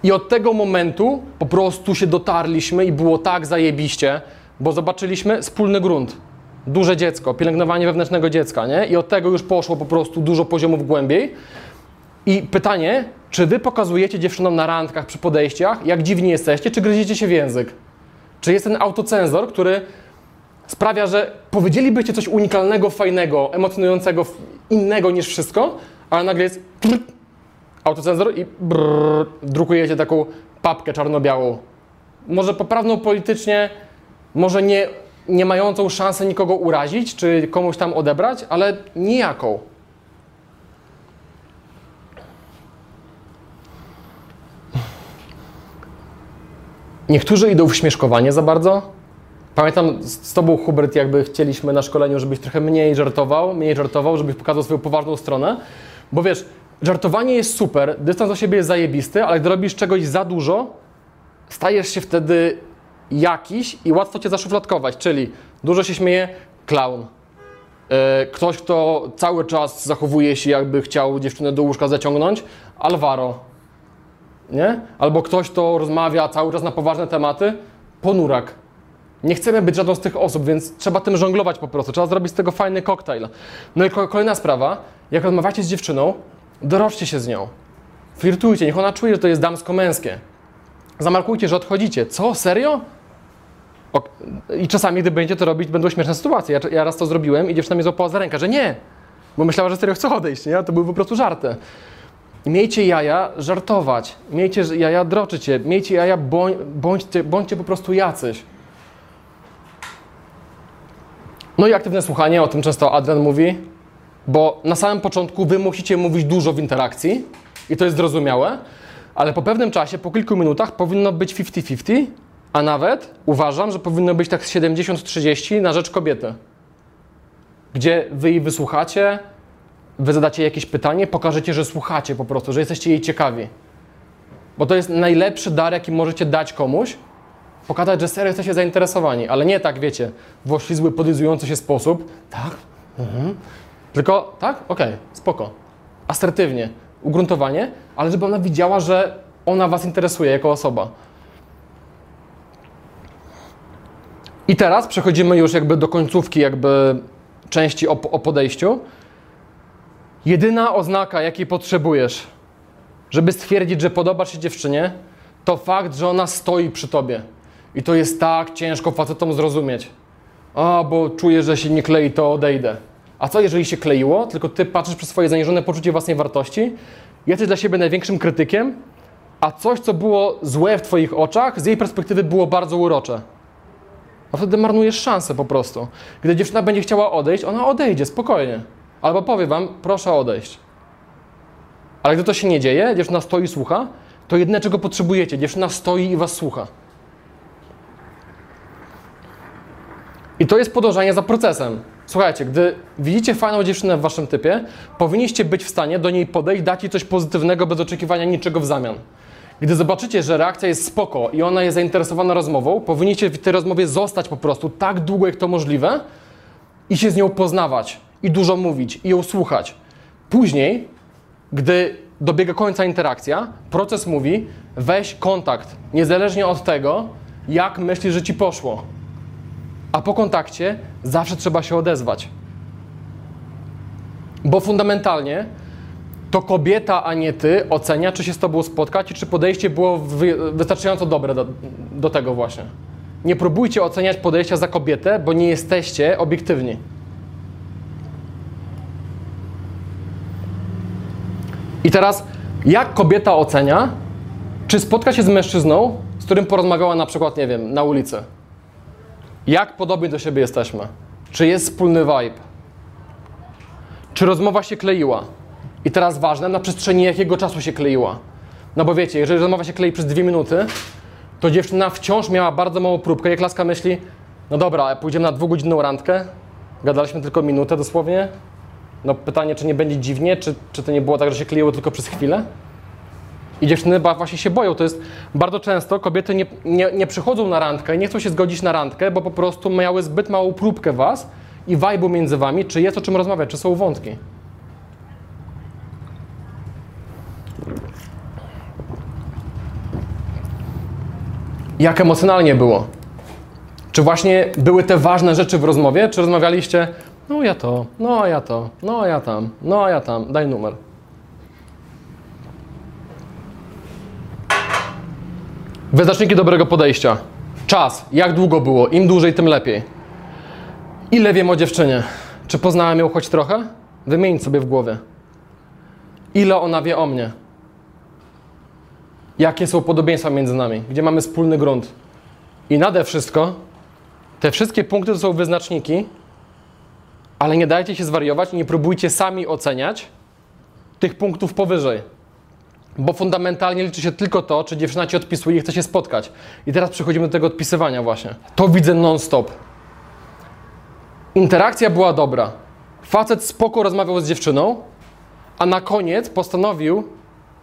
I od tego momentu po prostu się dotarliśmy i było tak zajebiście, bo zobaczyliśmy wspólny grunt. Duże dziecko, pielęgnowanie wewnętrznego dziecka, nie? I od tego już poszło po prostu dużo poziomów głębiej. I pytanie, czy wy pokazujecie dziewczynom na randkach, przy podejściach, jak dziwni jesteście, czy gryziecie się w język? Czy jest ten autocenzor, który sprawia, że powiedzielibyście coś unikalnego, fajnego, emocjonującego, innego niż wszystko, ale nagle jest autocenzor i brrr, drukujecie taką papkę czarno-białą. Może poprawną politycznie, może nie, nie mającą szansy nikogo urazić, czy komuś tam odebrać, ale nijaką. Niektórzy idą w śmieszkowanie za bardzo. Pamiętam z Tobą, Hubert, jakby chcieliśmy na szkoleniu, żebyś trochę mniej żartował, mniej żartował, żebyś pokazał swoją poważną stronę. Bo wiesz, żartowanie jest super, dystans do siebie jest zajebisty, ale gdy robisz czegoś za dużo, stajesz się wtedy jakiś i łatwo Cię zaszufladkować. Czyli dużo się śmieje, clown. E, Ktoś, kto cały czas zachowuje się, jakby chciał dziewczynę do łóżka zaciągnąć, Alvaro. Nie? Albo ktoś, kto rozmawia cały czas na poważne tematy, ponurak. Nie chcemy być żadną z tych osób, więc trzeba tym żonglować po prostu. Trzeba zrobić z tego fajny koktajl. No i ko- kolejna sprawa, jak rozmawiacie z dziewczyną, doroczcie się z nią. Flirtujcie, niech ona czuje, że to jest damsko-męskie. Zamarkujcie, że odchodzicie. Co? Serio? I czasami, gdy będziecie to robić, będą śmieszne sytuacje. Ja, ja raz to zrobiłem i dziewczyna mnie złapała za rękę, że nie, bo myślała, że serio chce odejść, nie? To były po prostu żarty. Miejcie jaja żartować, miejcie jaja droczyć się, miejcie jaja, bądź, bądźcie, bądźcie po prostu jacyś. No i aktywne słuchanie, o tym często Adrian mówi, bo na samym początku wy musicie mówić dużo w interakcji i to jest zrozumiałe, ale po pewnym czasie, po kilku minutach powinno być 50-50, a nawet uważam, że powinno być tak 70-30 na rzecz kobiety. Gdzie wy jej wysłuchacie, wy zadacie jakieś pytanie, pokażecie, że słuchacie po prostu, że jesteście jej ciekawi. Bo to jest najlepszy dar, jaki możecie dać komuś, pokazać, że serio jesteście zainteresowani, ale nie tak, wiecie, w oślizły, podlizujący się sposób. Tak? Mhm. Tylko, tak? Okej, spoko. Asertywnie, ugruntowanie, ale żeby ona widziała, że ona was interesuje jako osoba. I teraz przechodzimy już jakby do końcówki jakby części o, o podejściu. Jedyna oznaka, jakiej potrzebujesz, żeby stwierdzić, że podobasz się dziewczynie, to fakt, że ona stoi przy tobie. I to jest tak ciężko facetom zrozumieć. A, bo czuję, że się nie klei, to odejdę. A co jeżeli się kleiło, tylko ty patrzysz przez swoje zaniżone poczucie własnej wartości, jesteś dla siebie największym krytykiem, a coś, co było złe w twoich oczach, z jej perspektywy było bardzo urocze. A wtedy marnujesz szansę po prostu. Gdy dziewczyna będzie chciała odejść, ona odejdzie, spokojnie. Albo powie wam, proszę odejść. Ale gdy to się nie dzieje, dziewczyna stoi i słucha, to jedyne, czego potrzebujecie, dziewczyna stoi i was słucha. I to jest podążanie za procesem. Słuchajcie, gdy widzicie fajną dziewczynę w waszym typie, powinniście być w stanie do niej podejść, dać jej coś pozytywnego bez oczekiwania niczego w zamian. Gdy zobaczycie, że reakcja jest spoko i ona jest zainteresowana rozmową, powinniście w tej rozmowie zostać po prostu tak długo, jak to możliwe i się z nią poznawać i dużo mówić i ją słuchać. Później, gdy dobiega końca interakcja, proces mówi weź kontakt, niezależnie od tego, jak myślisz, że ci poszło. A po kontakcie zawsze trzeba się odezwać. Bo fundamentalnie to kobieta, a nie ty ocenia, czy się z tobą spotkać i czy podejście było wy, wystarczająco dobre do, do tego właśnie. Nie próbujcie oceniać podejścia za kobietę, bo nie jesteście obiektywni. I teraz, jak kobieta ocenia, czy spotka się z mężczyzną, z którym porozmawiała na przykład, nie wiem, na ulicy? Jak podobni do siebie jesteśmy? Czy jest wspólny vibe? Czy rozmowa się kleiła? I teraz ważne, na przestrzeni jakiego czasu się kleiła. No bo wiecie, jeżeli rozmowa się klei przez dwie minuty, to dziewczyna wciąż miała bardzo małą próbkę. Jak laska myśli, no dobra, pójdziemy na dwugodzinną randkę, gadaliśmy tylko minutę dosłownie. No pytanie, czy nie będzie dziwnie, czy, czy to nie było tak, że się kleiło tylko przez chwilę? I dziewczyny właśnie się boją. To jest bardzo często kobiety nie, nie, nie przychodzą na randkę nie chcą się zgodzić na randkę, bo po prostu miały zbyt małą próbkę was i wajbu między wami, czy jest o czym rozmawiać, czy są wątki. Jak emocjonalnie było? Czy właśnie były te ważne rzeczy w rozmowie, czy rozmawialiście, no ja to, no ja to, no ja tam, no ja tam, daj numer. Wyznaczniki dobrego podejścia. Czas. Jak długo było? Im dłużej, tym lepiej. Ile wiem o dziewczynie? Czy poznałem ją choć trochę? Wymień sobie w głowie. Ile ona wie o mnie? Jakie są podobieństwa między nami? Gdzie mamy wspólny grunt? I nade wszystko, te wszystkie punkty to są wyznaczniki, ale nie dajcie się zwariować nie próbujcie sami oceniać tych punktów powyżej. Bo fundamentalnie liczy się tylko to, czy dziewczyna ci odpisuje i chce się spotkać. I teraz przechodzimy do tego odpisywania właśnie. To widzę non-stop. Interakcja była dobra. Facet spoko rozmawiał z dziewczyną, a na koniec postanowił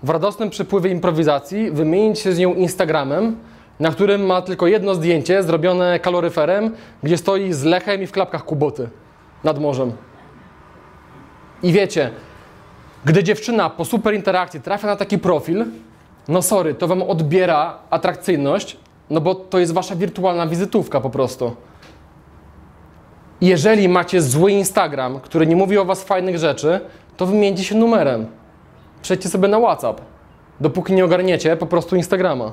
w radosnym przepływie improwizacji wymienić się z nią Instagramem, na którym ma tylko jedno zdjęcie zrobione kaloryferem, gdzie stoi z lechem i w klapkach kuboty nad morzem. I wiecie, gdy dziewczyna po super interakcji trafia na taki profil, no sorry, to wam odbiera atrakcyjność, no bo to jest wasza wirtualna wizytówka po prostu. Jeżeli macie zły Instagram, który nie mówi o was fajnych rzeczy, to wymieńcie się numerem. Przejdźcie sobie na WhatsApp. Dopóki nie ogarniecie po prostu Instagrama.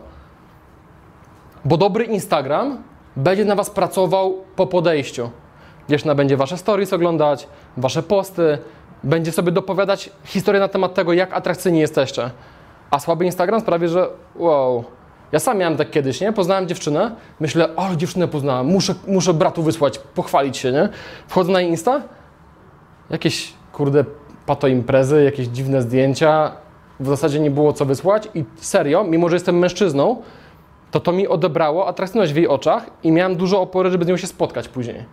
Bo dobry Instagram będzie na was pracował po podejściu. Dziewczyna będzie wasze stories oglądać, wasze posty, będzie sobie dopowiadać historię na temat tego, jak atrakcyjni jesteście. A słaby Instagram sprawi, że wow. Ja sam miałem tak kiedyś, nie? Poznałem dziewczynę, myślę, o, dziewczynę poznałem, muszę, muszę bratu wysłać, pochwalić się, nie? Wchodzę na Insta, jakieś, kurde, pato imprezy, jakieś dziwne zdjęcia, w zasadzie nie było co wysłać i serio, mimo że jestem mężczyzną, to to mi odebrało atrakcyjność w jej oczach i miałem dużo opory, żeby z nią się spotkać później.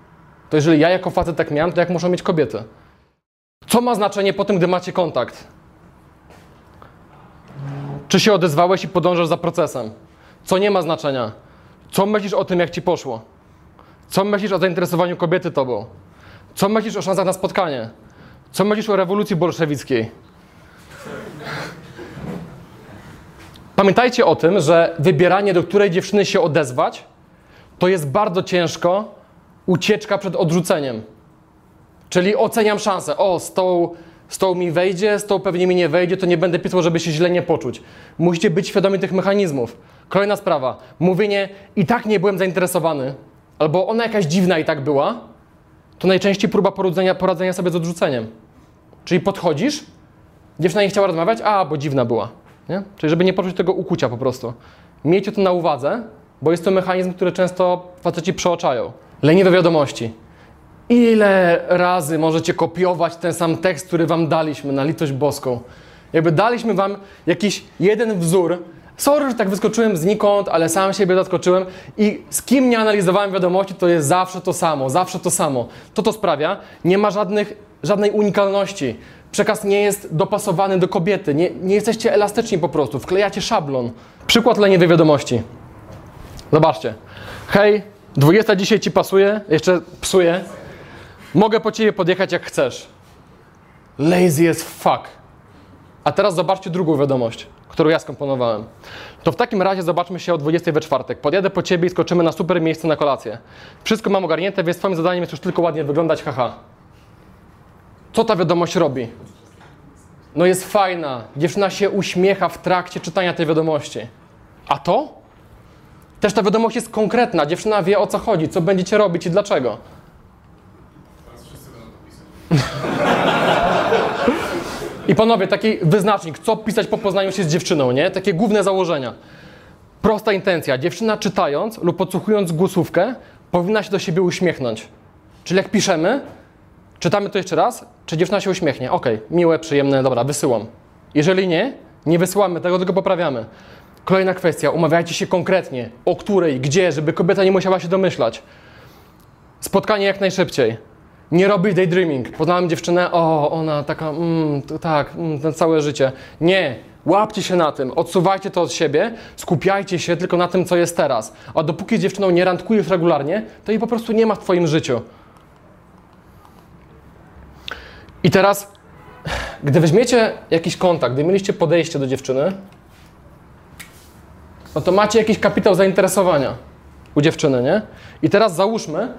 To jeżeli ja jako facet tak miałem, to jak muszą mieć kobiety? Co ma znaczenie po tym, gdy macie kontakt? Czy się odezwałeś i podążasz za procesem? Co nie ma znaczenia? Co myślisz o tym, jak ci poszło? Co myślisz o zainteresowaniu kobiety tobą? Co myślisz o szansach na spotkanie? Co myślisz o rewolucji bolszewickiej? Pamiętajcie o tym, że wybieranie, do której dziewczyny się odezwać, to jest bardzo ciężko ucieczka przed odrzuceniem. Czyli oceniam szansę. O, z tą, z tą mi wejdzie, z tą pewnie mi nie wejdzie, to nie będę pisał, żeby się źle nie poczuć. Musicie być świadomi tych mechanizmów. Kolejna sprawa. Mówienie i tak nie byłem zainteresowany, albo ona jakaś dziwna i tak była, to najczęściej próba poradzenia, poradzenia sobie z odrzuceniem. Czyli podchodzisz, dziewczyna nie chciała rozmawiać, a, bo dziwna była. Nie? Czyli żeby nie poczuć tego ukucia po prostu. Miejcie to na uwadze, bo jest to mechanizm, który często faceci przeoczają. Leniwe wiadomości. Ile razy możecie kopiować ten sam tekst, który wam daliśmy na litość boską? Jakby daliśmy wam jakiś jeden wzór. Sorry, że tak wyskoczyłem znikąd, ale sam siebie zaskoczyłem i z kim nie analizowałem wiadomości, to jest zawsze to samo, zawsze to samo. To to sprawia, nie ma żadnych, żadnej unikalności. Przekaz nie jest dopasowany do kobiety, nie, nie jesteście elastyczni po prostu, wklejacie szablon. Przykład leniwej wiadomości. Zobaczcie. Hej, 20 dzisiaj ci pasuje, jeszcze psuje. Mogę po ciebie podjechać jak chcesz. Lazy as fuck. A teraz zobaczcie drugą wiadomość, którą ja skomponowałem. To w takim razie zobaczmy się o 20 we czwartek. Podjadę po ciebie i skoczymy na super miejsce na kolację. Wszystko mam ogarnięte, więc twoim zadaniem jest już tylko ładnie wyglądać, haha. Co ta wiadomość robi? No jest fajna. Dziewczyna się uśmiecha w trakcie czytania tej wiadomości. A to? Też ta wiadomość jest konkretna. Dziewczyna wie o co chodzi, co będziecie robić i dlaczego. I panowie, taki wyznacznik, co pisać po poznaniu się z dziewczyną, nie? Takie główne założenia. Prosta intencja. Dziewczyna czytając lub podsłuchując głosówkę powinna się do siebie uśmiechnąć. Czyli jak piszemy, czytamy to jeszcze raz, czy dziewczyna się uśmiechnie? Okej, miłe, przyjemne, dobra, wysyłam. Jeżeli nie, nie wysyłamy tego, tylko poprawiamy. Kolejna kwestia, umawiajcie się konkretnie, o której, gdzie, żeby kobieta nie musiała się domyślać. Spotkanie jak najszybciej. Nie robić daydreaming. Poznałem dziewczynę, o, ona taka, mm, to tak, mm, na całe życie. Nie, łapcie się na tym, odsuwajcie to od siebie, skupiajcie się tylko na tym, co jest teraz. A dopóki dziewczyną nie randkujesz regularnie, to jej po prostu nie ma w twoim życiu. I teraz, gdy weźmiecie jakiś kontakt, gdy mieliście podejście do dziewczyny, no to macie jakiś kapitał zainteresowania u dziewczyny, nie? I teraz załóżmy,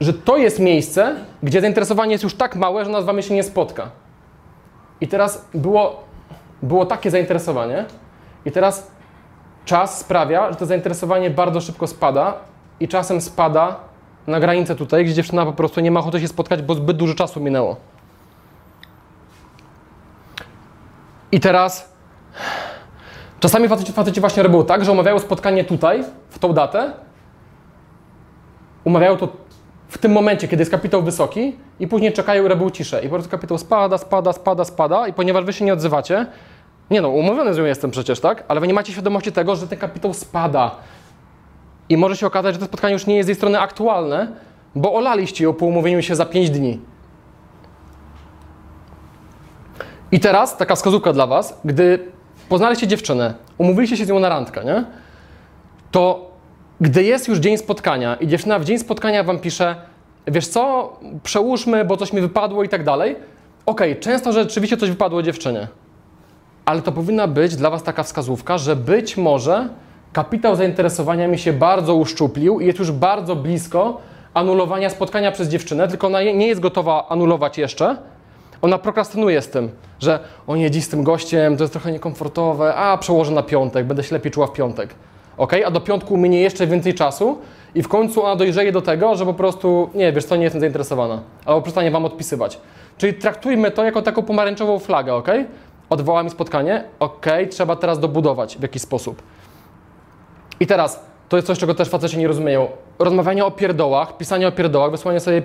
że to jest miejsce, gdzie zainteresowanie jest już tak małe, że nas z wami się nie spotka. I teraz było, było takie zainteresowanie, i teraz czas sprawia, że to zainteresowanie bardzo szybko spada i czasem spada na granicę tutaj, gdzie dziewczyna po prostu nie ma ochoty się spotkać, bo zbyt dużo czasu minęło. I teraz czasami faceci, faceci właśnie robią tak, że umawiają spotkanie tutaj, w tą datę, umawiają to w tym momencie, kiedy jest kapitał wysoki i później czekają i robią ciszę. I po prostu kapitał spada, spada, spada, spada i ponieważ wy się nie odzywacie, nie no, umówiony z nią jestem przecież, tak? Ale wy nie macie świadomości tego, że ten kapitał spada. I może się okazać, że to spotkanie już nie jest z jej strony aktualne, bo olaliście ją po umówieniu się za 5 dni. I teraz taka wskazówka dla was, gdy poznaliście dziewczynę, umówiliście się z nią na randkę, nie? To gdy jest już dzień spotkania i dziewczyna w dzień spotkania wam pisze, wiesz co, przełóżmy, bo coś mi wypadło i tak dalej. Okej, często rzeczywiście coś wypadło dziewczynie, ale to powinna być dla was taka wskazówka, że być może kapitał zainteresowania mi się bardzo uszczuplił i jest już bardzo blisko anulowania spotkania przez dziewczynę, tylko ona nie jest gotowa anulować jeszcze. Ona prokrastynuje z tym, że o nie, dziś z tym gościem, to jest trochę niekomfortowe, a przełożę na piątek, będę się lepiej czuła w piątek. Ok? A do piątku minie jeszcze więcej czasu i w końcu ona dojrzeje do tego, że po prostu, nie, wiesz co, nie jestem zainteresowana, albo przestanie wam odpisywać. Czyli traktujmy to jako taką pomarańczową flagę, ok? Odwoła mi spotkanie, ok, trzeba teraz dobudować w jakiś sposób. I teraz, to jest coś, czego też faceci nie rozumieją. Rozmawianie o pierdołach, pisanie o pierdołach, wysłanie sobie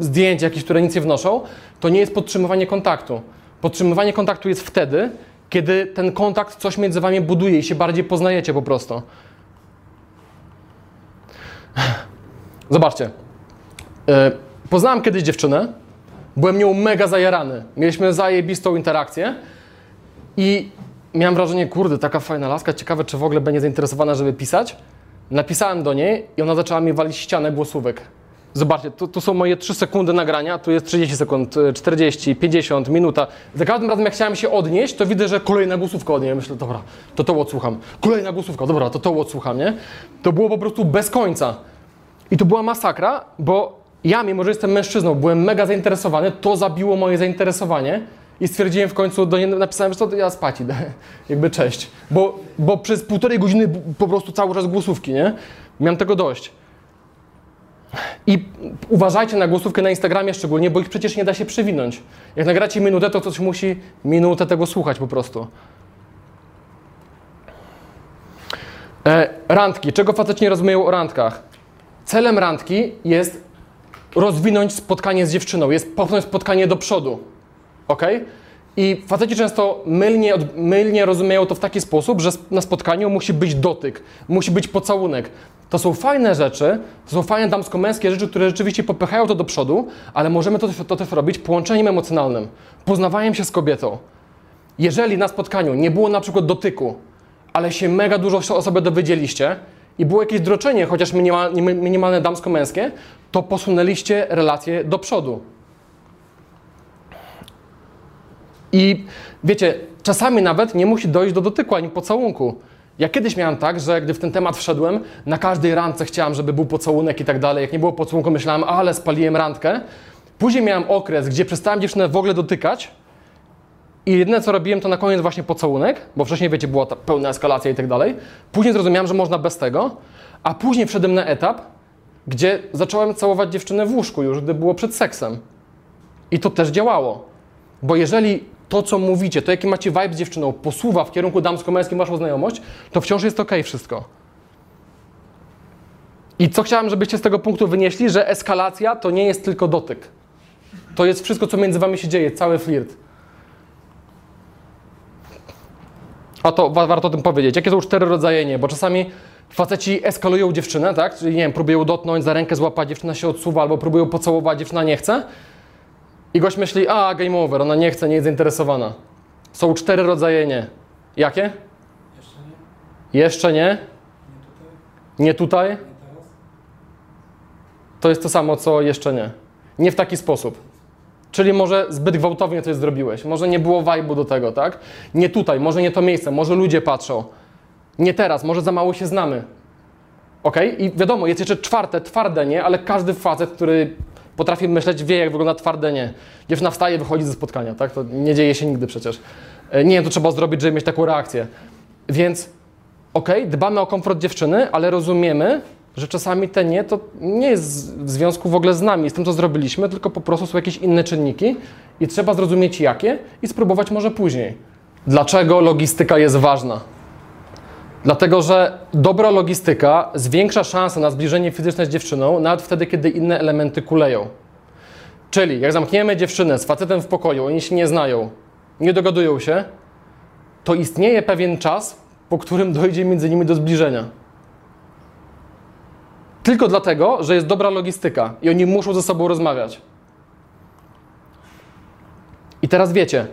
zdjęć jakieś, które nic nie wnoszą, to nie jest podtrzymywanie kontaktu. Podtrzymywanie kontaktu jest wtedy, kiedy ten kontakt coś między wami buduje i się bardziej poznajecie po prostu. [sighs] Zobaczcie. Yy, poznałem kiedyś dziewczynę, byłem nią mega zajarany. Mieliśmy zajebistą interakcję i miałem wrażenie, kurde, taka fajna laska, ciekawe, czy w ogóle będzie zainteresowana, żeby pisać. Napisałem do niej i ona zaczęła mi walić ścianę głosówek. Zobaczcie, tu, tu są moje 3 sekundy nagrania, tu jest 30 sekund, y, 40, 50, minuta. Za każdym razem, jak chciałem się odnieść, to widzę, że kolejna głosówka od niej. Myślę, dobra, to to odsłucham. Kolejna głosówka, dobra, to to odsłucham, nie? To było po prostu bez końca. I to była masakra, bo ja, mimo że jestem mężczyzną, byłem mega zainteresowany, to zabiło moje zainteresowanie i stwierdziłem w końcu, do niej napisałem, że to ja spać idę, [laughs] jakby cześć. Bo, bo przez półtorej godziny po prostu cały czas głosówki, nie? Miałem tego dość. I uważajcie na głosówkę na Instagramie szczególnie, bo ich przecież nie da się przewinąć. Jak nagracie minutę, to ktoś musi minutę tego słuchać po prostu. E, randki. Czego faceci nie rozumieją o randkach? Celem randki jest rozwinąć spotkanie z dziewczyną, jest popchnąć spotkanie do przodu. Ok? I faceci często mylnie, mylnie rozumieją to w taki sposób, że na spotkaniu musi być dotyk, musi być pocałunek. To są fajne rzeczy, to są fajne damsko-męskie rzeczy, które rzeczywiście popychają to do przodu, ale możemy to, to też robić połączeniem emocjonalnym, poznawaniem się z kobietą. Jeżeli na spotkaniu nie było na przykład dotyku, ale się mega dużo o sobie dowiedzieliście i było jakieś droczenie, chociaż minimal, minimalne damsko-męskie, to posunęliście relacje do przodu. I wiecie, czasami nawet nie musi dojść do dotyku ani pocałunku. Ja kiedyś miałem tak, że gdy w ten temat wszedłem, na każdej randce chciałem, żeby był pocałunek i tak dalej. Jak nie było pocałunku, myślałem, ale spaliłem randkę. Później miałem okres, gdzie przestałem dziewczynę w ogóle dotykać i jedyne co robiłem, to na koniec właśnie pocałunek, bo wcześniej, wiecie, była ta pełna eskalacja i tak dalej. Później zrozumiałem, że można bez tego, a później wszedłem na etap, gdzie zacząłem całować dziewczynę w łóżku już, gdy było przed seksem. I to też działało. Bo jeżeli to, co mówicie, to jaki macie vibe z dziewczyną, posuwa w kierunku damsko-męskim waszą znajomość, to wciąż jest ok wszystko. I co chciałem, żebyście z tego punktu wynieśli, że eskalacja to nie jest tylko dotyk. To jest wszystko, co między wami się dzieje, cały flirt. A to wa- warto o tym powiedzieć. Jakie są cztery rodzaje nie? Bo czasami faceci eskalują dziewczynę, tak? Czyli nie wiem, próbują dotknąć, za rękę złapać, dziewczyna się odsuwa, albo próbują pocałować, dziewczyna nie chce. I gość myśli, a game over, ona nie chce, nie jest zainteresowana. Są cztery rodzaje nie. Jakie? Jeszcze nie? Jeszcze nie, Nie tutaj? nie tutaj, to jest to samo, co jeszcze nie. Nie w taki sposób. Czyli może zbyt gwałtownie coś zrobiłeś, może nie było wajbu do tego, tak? Nie tutaj, może nie to miejsce, może ludzie patrzą. Nie teraz, może za mało się znamy. Ok? I wiadomo, jest jeszcze czwarte, twarde nie, ale każdy facet, który potrafi myśleć, wie, jak wygląda twarde nie. Dziewczyna wstaje, wychodzi ze spotkania, tak? To nie dzieje się nigdy przecież. E, Nie wiem, to trzeba zrobić, żeby mieć taką reakcję. Więc okej, dbamy o komfort dziewczyny, ale rozumiemy, że czasami te nie to nie jest w związku w ogóle z nami, z tym, co zrobiliśmy, tylko po prostu są jakieś inne czynniki i trzeba zrozumieć jakie i spróbować może później. Dlaczego logistyka jest ważna? Dlatego, że dobra logistyka zwiększa szanse na zbliżenie fizyczne z dziewczyną, nawet wtedy, kiedy inne elementy kuleją. Czyli jak zamkniemy dziewczynę z facetem w pokoju, oni się nie znają, nie dogadują się, to istnieje pewien czas, po którym [laughs] dojdzie między nimi do zbliżenia. Tylko dlatego, że jest dobra logistyka i oni muszą ze sobą rozmawiać. I teraz wiecie,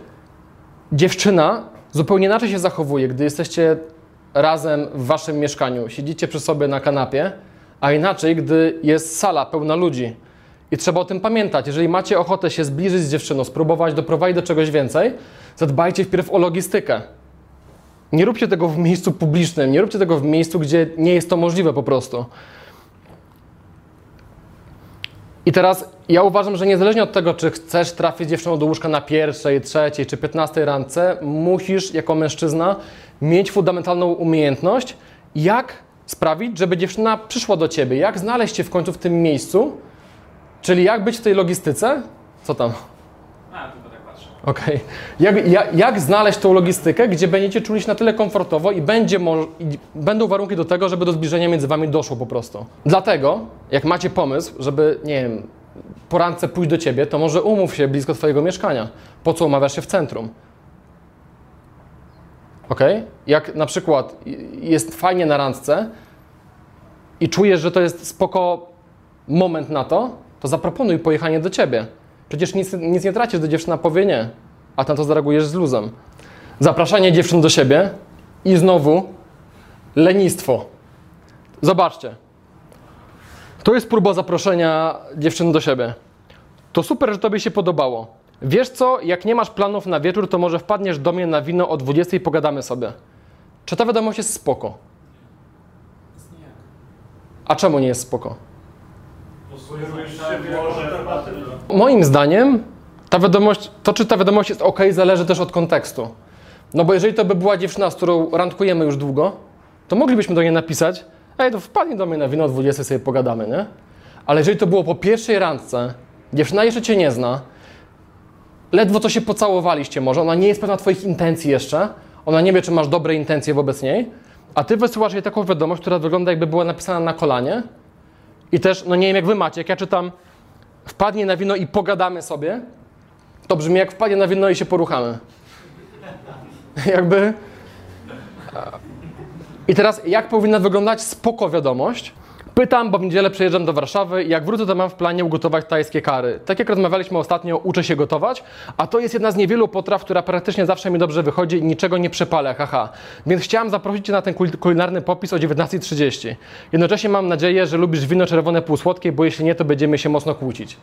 dziewczyna zupełnie inaczej się zachowuje, gdy jesteście razem w waszym mieszkaniu, siedzicie przy sobie na kanapie, a inaczej, gdy jest sala pełna ludzi. I trzeba o tym pamiętać. Jeżeli macie ochotę się zbliżyć z dziewczyną, spróbować doprowadzić do czegoś więcej, zadbajcie wpierw o logistykę. Nie róbcie tego w miejscu publicznym, nie róbcie tego w miejscu, gdzie nie jest to możliwe po prostu. I teraz ja uważam, że niezależnie od tego, czy chcesz trafić dziewczyną do łóżka na pierwszej, trzeciej czy piętnastej randce, musisz jako mężczyzna mieć fundamentalną umiejętność, jak sprawić, żeby dziewczyna przyszła do ciebie, jak znaleźć cię w końcu w tym miejscu, czyli jak być w tej logistyce. Co tam? A, tylko tak patrzę. Okej. Jak, jak, jak znaleźć tą logistykę, gdzie będziecie czuli się na tyle komfortowo i, będzie i będą warunki do tego, żeby do zbliżenia między wami doszło po prostu. Dlatego, jak macie pomysł, żeby, nie wiem, po randce pójść do ciebie, to może umów się blisko twojego mieszkania. Po co umawiasz się w centrum? Ok? Jak na przykład jest fajnie na randce i czujesz, że to jest spoko moment na to, to zaproponuj pojechanie do ciebie. Przecież nic, nic nie tracisz, gdy dziewczyna powie nie, a na to zareagujesz z luzem. Zapraszanie dziewczyn do siebie i znowu lenistwo. Zobaczcie. To jest próba zaproszenia dziewczyny do siebie. To super, że tobie się podobało. Wiesz co, jak nie masz planów na wieczór, to może wpadniesz do mnie na wino o 20 i pogadamy sobie. Czy ta wiadomość jest spoko? A czemu nie jest spoko? Moim zdaniem ta wiadomość, to czy ta wiadomość jest ok, zależy też od kontekstu. No bo jeżeli to by była dziewczyna, z którą randkujemy już długo, to moglibyśmy do niej napisać, ej, to wpadnij do mnie na wino o 20 sobie pogadamy, nie? Ale jeżeli to było po pierwszej randce, dziewczyna jeszcze cię nie zna, ledwo co się pocałowaliście może, ona nie jest pewna twoich intencji jeszcze, ona nie wie, czy masz dobre intencje wobec niej, a ty wysyłasz jej taką wiadomość, która wygląda jakby była napisana na kolanie i też, no nie wiem jak wy macie, jak ja czytam wpadnie na wino i pogadamy sobie, to brzmi jak wpadnie na wino i się poruchamy. [laughs] Jakby. I teraz, jak powinna wyglądać spoko wiadomość? Pytam, bo w niedzielę przyjeżdżam do Warszawy i jak wrócę, to mam w planie ugotować tajskie kary. Tak jak rozmawialiśmy ostatnio, uczę się gotować, a to jest jedna z niewielu potraw, która praktycznie zawsze mi dobrze wychodzi i niczego nie przepalę, haha. Więc chciałam zaprosić Cię na ten kul- kulinarny popis o 19.30. Jednocześnie mam nadzieję, że lubisz wino czerwone półsłodkie, bo jeśli nie, to będziemy się mocno kłócić.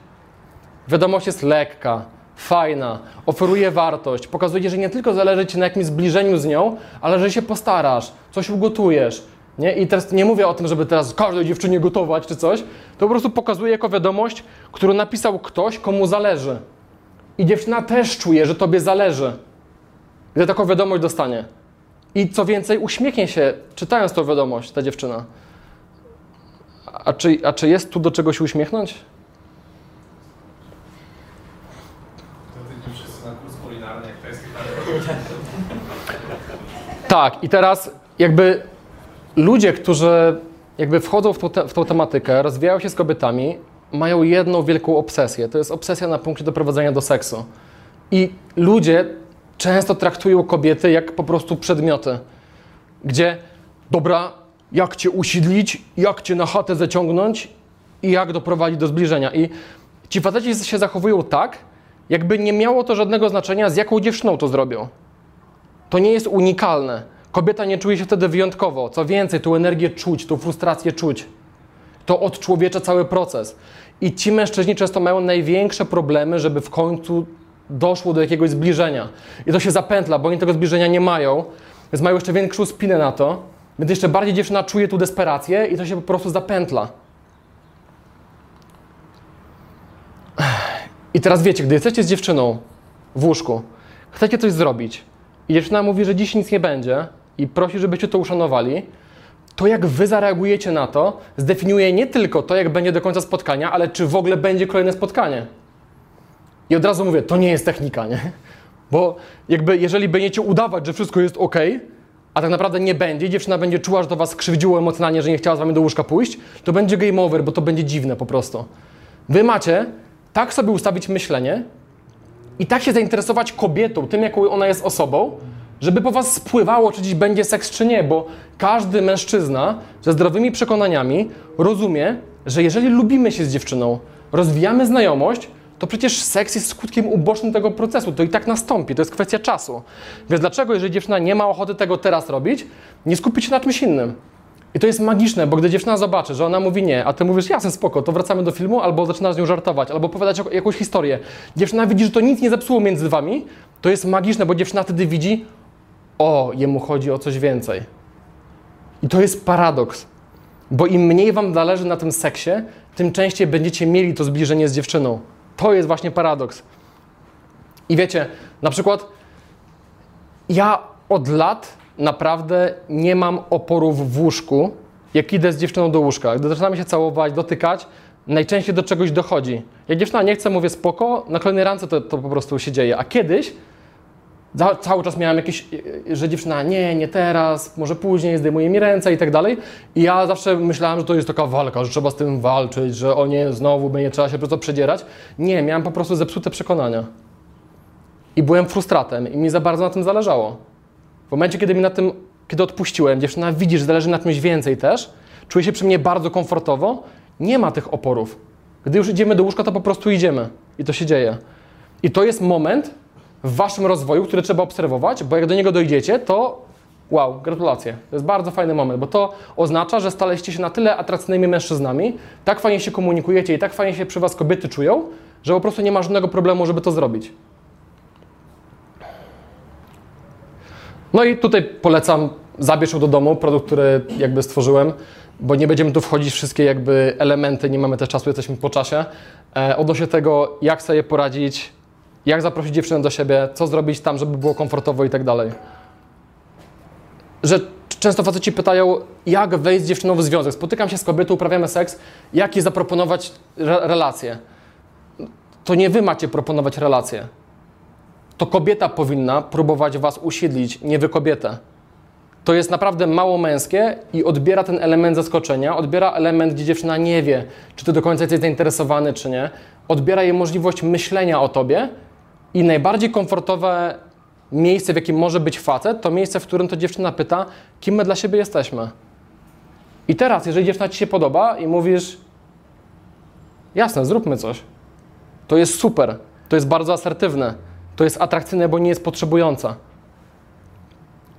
Wiadomość jest lekka, fajna, oferuje wartość, pokazuje, że nie tylko zależy Ci na jakimś zbliżeniu z nią, ale że się postarasz, coś ugotujesz. Nie? I teraz nie mówię o tym, żeby teraz każdej dziewczynie gotować czy coś, to po prostu pokazuje jako wiadomość, którą napisał ktoś, komu zależy. I dziewczyna też czuje, że Tobie zależy, gdy taką wiadomość dostanie. I co więcej, uśmiechnie się, czytając tą wiadomość, ta dziewczyna. A czy, a czy jest tu do czego się uśmiechnąć? To ty wszyscy na kurs kulinarny, jak to jest Tak, i teraz jakby ludzie, którzy jakby wchodzą w te, w tą tematykę, rozwijają się z kobietami, mają jedną wielką obsesję. To jest obsesja na punkcie doprowadzenia do seksu. I ludzie często traktują kobiety jak po prostu przedmioty, gdzie dobra, jak cię usiedlić, jak cię na chatę zaciągnąć i jak doprowadzić do zbliżenia. I ci faceci się zachowują tak, jakby nie miało to żadnego znaczenia, z jaką dziewczyną to zrobią. To nie jest unikalne. Kobieta nie czuje się wtedy wyjątkowo. Co więcej, tą energię czuć, tą frustrację czuć. To odczłowiecza cały proces. I ci mężczyźni często mają największe problemy, żeby w końcu doszło do jakiegoś zbliżenia. I to się zapętla, bo oni tego zbliżenia nie mają, więc mają jeszcze większą spinę na to, więc jeszcze bardziej dziewczyna czuje tu desperację i to się po prostu zapętla. I teraz wiecie, gdy jesteście z dziewczyną w łóżku, chcecie coś zrobić i dziewczyna mówi, że dziś nic nie będzie i prosi, żebyście to uszanowali, to jak wy zareagujecie na to, zdefiniuje nie tylko to, jak będzie do końca spotkania, ale czy w ogóle będzie kolejne spotkanie. I od razu mówię, to nie jest technika, nie? Bo jakby jeżeli będziecie udawać, że wszystko jest ok, a tak naprawdę nie będzie, dziewczyna będzie czuła, że to was krzywdziło emocjonalnie, że nie chciała z wami do łóżka pójść, to będzie game over, bo to będzie dziwne po prostu. Wy macie tak sobie ustawić myślenie i tak się zainteresować kobietą, tym jaką ona jest osobą, żeby po was spływało, czy dziś będzie seks, czy nie, bo każdy mężczyzna ze zdrowymi przekonaniami rozumie, że jeżeli lubimy się z dziewczyną, rozwijamy znajomość, to przecież seks jest skutkiem ubocznym tego procesu. To i tak nastąpi, to jest kwestia czasu. Więc dlaczego, jeżeli dziewczyna nie ma ochoty tego teraz robić, nie skupić się na czymś innym? I to jest magiczne, bo gdy dziewczyna zobaczy, że ona mówi nie, a ty mówisz jasne, spoko, to wracamy do filmu, albo zaczynasz z nią żartować, albo opowiadać jak- jakąś historię. Dziewczyna widzi, że to nic nie zepsuło między wami, to jest magiczne, bo dziewczyna wtedy widzi, o, jemu chodzi o coś więcej. I to jest paradoks, bo im mniej wam zależy na tym seksie, tym częściej będziecie mieli to zbliżenie z dziewczyną. To jest właśnie paradoks. I wiecie, na przykład ja od lat naprawdę nie mam oporów w łóżku, jak idę z dziewczyną do łóżka. Gdy zaczynamy się całować, dotykać, najczęściej do czegoś dochodzi. Jak dziewczyna nie chce, mówię spoko, na kolejnej randce to, to po prostu się dzieje. A kiedyś cały czas miałem jakieś, że dziewczyna nie, nie teraz, może później, zdejmuje mi ręce i tak dalej. I ja zawsze myślałem, że to jest taka walka, że trzeba z tym walczyć, że o nie, znowu będzie trzeba się po prostu przedzierać. Nie, miałem po prostu zepsute przekonania. I byłem frustratem i mi za bardzo na tym zależało. W momencie, kiedy mi na tym, kiedy odpuściłem, dziewczyna widzi, że zależy na czymś więcej też, czuje się przy mnie bardzo komfortowo, nie ma tych oporów. Gdy już idziemy do łóżka, to po prostu idziemy. I to się dzieje. I to jest moment w waszym rozwoju, który trzeba obserwować, bo jak do niego dojdziecie, to Wow, gratulacje. To jest bardzo fajny moment, bo to oznacza, że staliście się na tyle atrakcyjnymi mężczyznami, tak fajnie się komunikujecie i tak fajnie się przy Was kobiety czują, że po prostu nie ma żadnego problemu, żeby to zrobić. No i tutaj polecam, zabierz do domu, produkt, który jakby stworzyłem, bo nie będziemy tu wchodzić wszystkie jakby elementy, nie mamy też czasu, jesteśmy po czasie. E, odnośnie tego, jak sobie poradzić, jak zaprosić dziewczynę do siebie, co zrobić tam, żeby było komfortowo i tak dalej. Że często faceci pytają, jak wejść z dziewczyną w związek. Spotykam się z kobietą, uprawiamy seks, jak jej zaproponować re- relacje. To nie wy macie proponować relacje to kobieta powinna próbować was usiedlić, nie wy kobietę. To jest naprawdę mało męskie i odbiera ten element zaskoczenia, odbiera element, gdzie dziewczyna nie wie, czy ty do końca jesteś zainteresowany, czy nie. Odbiera jej możliwość myślenia o tobie i najbardziej komfortowe miejsce, w jakim może być facet, to miejsce, w którym to dziewczyna pyta, kim my dla siebie jesteśmy. I teraz, jeżeli dziewczyna ci się podoba i mówisz, jasne, zróbmy coś, to jest super, to jest bardzo asertywne, to jest atrakcyjne, bo nie jest potrzebująca.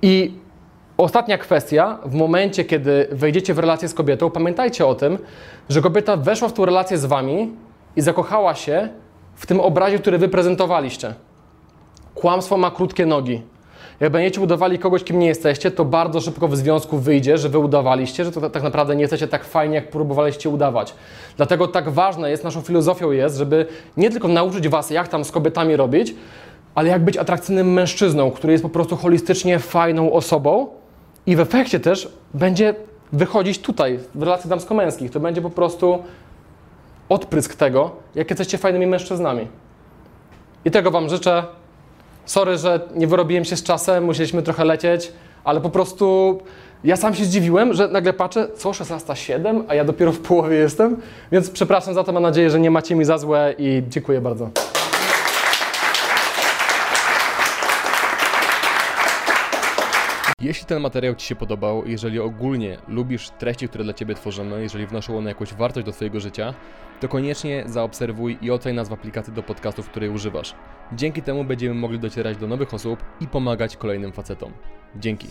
I ostatnia kwestia, w momencie, kiedy wejdziecie w relację z kobietą, pamiętajcie o tym, że kobieta weszła w tą relację z wami i zakochała się w tym obrazie, który wy prezentowaliście. Kłamstwo ma krótkie nogi. Jak będziecie udawali kogoś, kim nie jesteście, to bardzo szybko w związku wyjdzie, że wy udawaliście, że to tak naprawdę nie jesteście tak fajnie, jak próbowaliście udawać. Dlatego tak ważne jest, naszą filozofią jest, żeby nie tylko nauczyć was, jak tam z kobietami robić, ale jak być atrakcyjnym mężczyzną, który jest po prostu holistycznie fajną osobą i w efekcie też będzie wychodzić tutaj, w relacjach damsko-męskich. To będzie po prostu odprysk tego, jak jesteście fajnymi mężczyznami. I tego Wam życzę. Sorry, że nie wyrobiłem się z czasem, musieliśmy trochę lecieć, ale po prostu ja sam się zdziwiłem, że nagle patrzę, co 16.07, a ja dopiero w połowie jestem, więc przepraszam za to, mam nadzieję, że nie macie mi za złe i dziękuję bardzo. Jeśli ten materiał Ci się podobał, jeżeli ogólnie lubisz treści, które dla Ciebie tworzymy, jeżeli wnoszą one jakąś wartość do Twojego życia, to koniecznie zaobserwuj i oceń nas w aplikacji do podcastów, której używasz. Dzięki temu będziemy mogli docierać do nowych osób i pomagać kolejnym facetom. Dzięki.